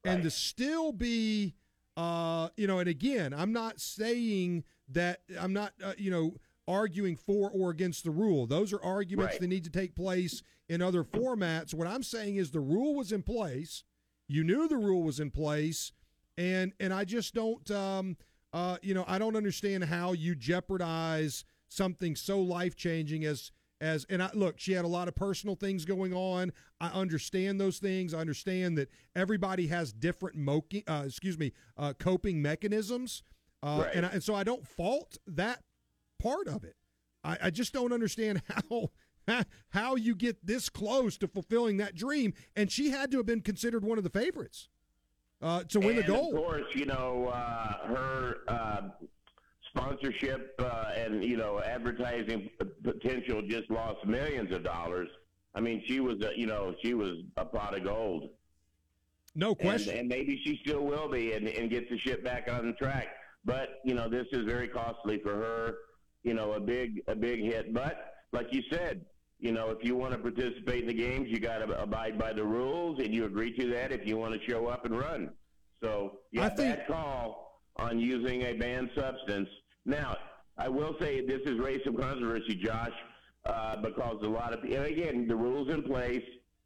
and to still be, uh, you know, and again, I'm not saying that I'm not, uh, you know, arguing for or against the rule. Those are arguments Right. that need to take place in other formats. What I'm saying is the rule was in place. You knew the rule was in place, and and I just don't, um, uh, you know, I don't understand how you jeopardize something so life changing as as and I look, she had a lot of personal things going on. I understand those things. I understand that everybody has different moking, uh, excuse me, uh, coping mechanisms, uh, Right. and I, and so I don't fault that part of it. I, I just don't understand how how you get this close to fulfilling that dream. And she had to have been considered one of the favorites uh, to win the gold. Of course, you know uh, her uh, sponsorship uh, and you know advertising potential just lost millions of dollars. I mean, she was a, you know she was a pot of gold, No and, question. and maybe she still will be, and, and get the ship back on track. But you know, this is very costly for her. You know, a big a big hit. But like you said, you know, if you want to participate in the games, you got to abide by the rules, and you agree to that if you want to show up and run. So, yeah, I think- bad call on using a banned substance. Now, I will say this has raised some controversy, Josh, uh, because a lot of and again the rules in place.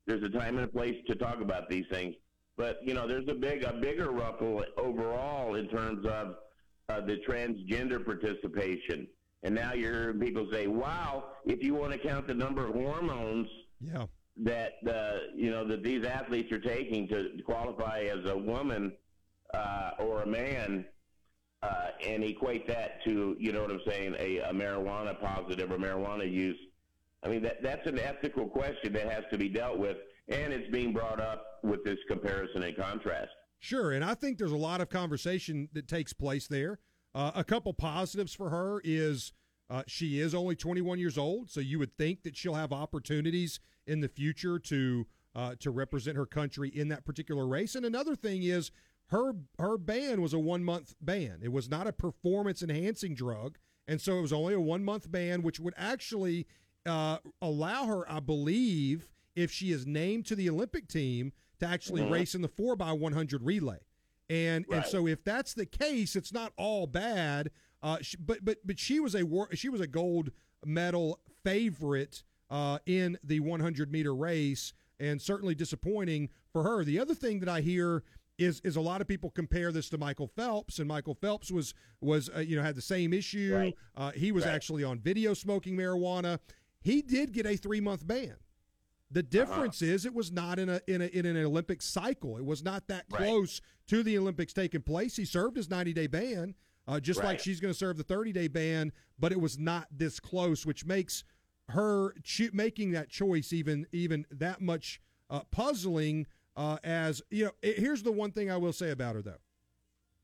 There's a time and a place to talk about these things, but you know, there's a big a bigger ruffle overall in terms of uh, the transgender participation. And now you're hearing people say, "Wow, if you want to count the number of hormones Yeah. that uh, you know that these athletes are taking to qualify as a woman uh, or a man, uh, and equate that to you know what I'm saying, a, a marijuana positive or marijuana use. I mean that that's an ethical question that has to be dealt with, and it's being brought up with this comparison and contrast. Sure, and I think there's a lot of conversation that takes place there. Uh, a couple positives for her is Uh, she is only 21 years old, so you would think that she'll have opportunities in the future to uh, to represent her country in that particular race. And another thing is her her ban was a one month ban. It was not a performance enhancing drug, and so it was only a one month ban, which would actually uh, allow her, I believe, if she is named to the Olympic team, to actually Mhm. race in the four x 100 relay. And and so if that's the case, it's not all bad. Uh, sh but but but she was a wor- she was a gold medal favorite uh, in the 100 meter race, and certainly disappointing for her. The other thing that I hear is is a lot of people compare this to Michael Phelps, and Michael Phelps was was uh, you know had the same issue. Right. Uh, he was Right. actually on video smoking marijuana. He did get a three month ban. The Uh-huh. difference is it was not in a in a in an Olympic cycle. It was not that Right. close to the Olympics taking place. He served his 90 day ban, uh, just like she's going to serve the 30 day ban, but it was not this close, which makes her cho- making that choice even even that much uh, puzzling. Uh, as you know, it- here's the one thing I will say about her though.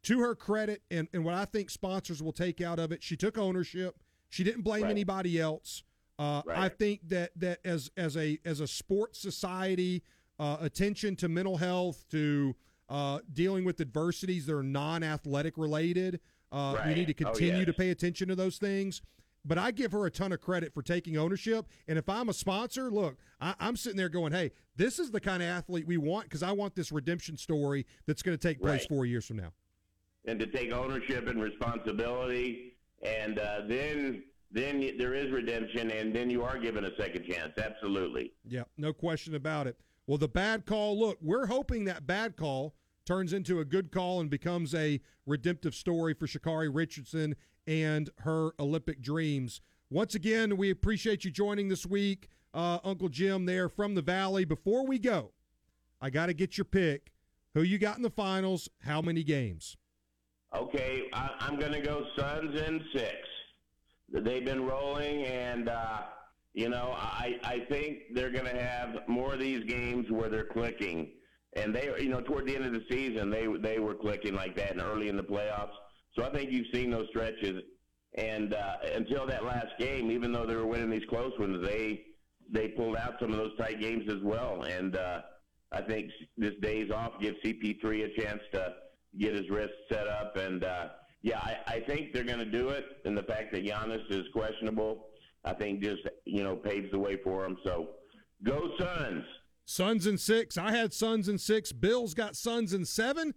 To her credit, and, and what I think sponsors will take out of it, she took ownership. She didn't blame Right. anybody else. Uh, I think that that as as a as a sports society, uh, attention to mental health, to uh, dealing with adversities that are non-athletic related, uh, we need to Oh, continue yes. to pay attention to those things. But I give her a ton of credit for taking ownership. And if I'm a sponsor, look, I, I'm sitting there going, "Hey, this is the kind of athlete we want because I want this redemption story that's going to take place Right. four years from now." and to take ownership and responsibility, and uh, then then there is redemption, and then you are given a second chance. Absolutely. Yeah, no question about it. Well, the bad call, look, we're hoping that bad call turns into a good call and becomes a redemptive story for Sha'Carri Richardson and her Olympic dreams. Once again, we appreciate you joining this week, uh, Uncle Jim there from the Valley. Before we go, I got to get your pick. Who you got in the finals? How many games? Okay, I, I'm going to go Suns in six. They've been rolling, and uh, you know, I I think they're going to have more of these games where they're clicking, and they you know toward the end of the season they they were clicking like that, and early in the playoffs. So I think you've seen those stretches, and uh, until that last game, even though they were winning these close ones, they they pulled out some of those tight games as well, and uh, I think this days off gives CP3 a chance to get his wrist set up. And uh, yeah, I, I think they're going to do it. And the fact that Giannis is questionable, I think just you know paves the way for him. So go Suns. Suns and six. I had Suns and six. Bill's got Suns and seven.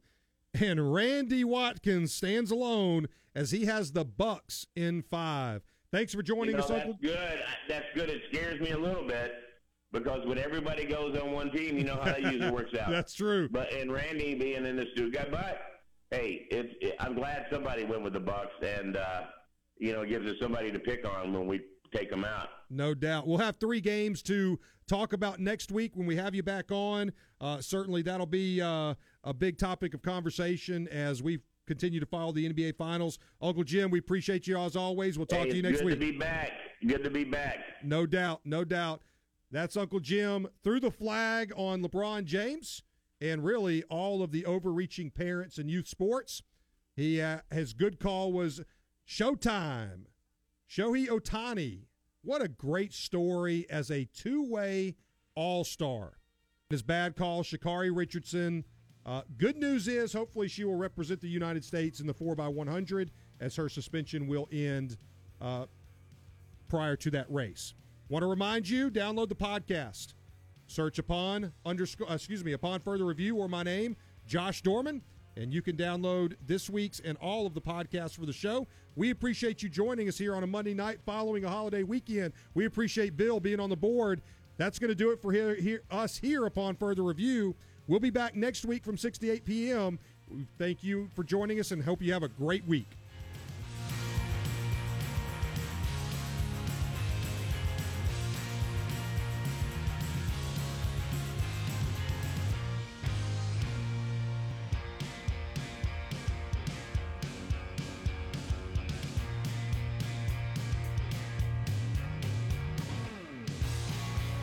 And Randy Watkins stands alone as he has the Bucks in five. Thanks for joining You know, us, that's Uncle. good. That's good. It scares me a little bit because when everybody goes on one team, you know how that usually works out. That's true. But and Randy being in this dude guy, but hey, it's it, I'm glad somebody went with the Bucks, and uh, you know, it gives us somebody to pick on when we take them out. No doubt. We'll have three games to talk about next week when we have you back on. Uh, certainly, that'll be uh, a big topic of conversation as we continue to follow the NBA Finals. Uncle Jim, we appreciate you as always. We'll talk Hey, to you next good week. Good to be back. Good to be back. No doubt, no doubt. That's Uncle Jim through the flag on LeBron James and really all of the overreaching parents in youth sports. He uh, his good call was Showtime. Shohei Ohtani. What a great story as a two-way all-star. His bad call, Sha'Carri Richardson. Uh, good news is, hopefully, she will represent the United States in the 4x100 as her suspension will end uh, prior to that race. Want to remind you, download the podcast. Search upon underscore, uh, excuse me, upon further review or my name, Josh Dorman, and you can download this week's and all of the podcasts for the show. We appreciate you joining us here on a Monday night following a holiday weekend. We appreciate Bill being on the board. That's going to do it for here, here, us here upon further review. We'll be back next week from 6 to 8 p.m. Thank you for joining us and hope you have a great week.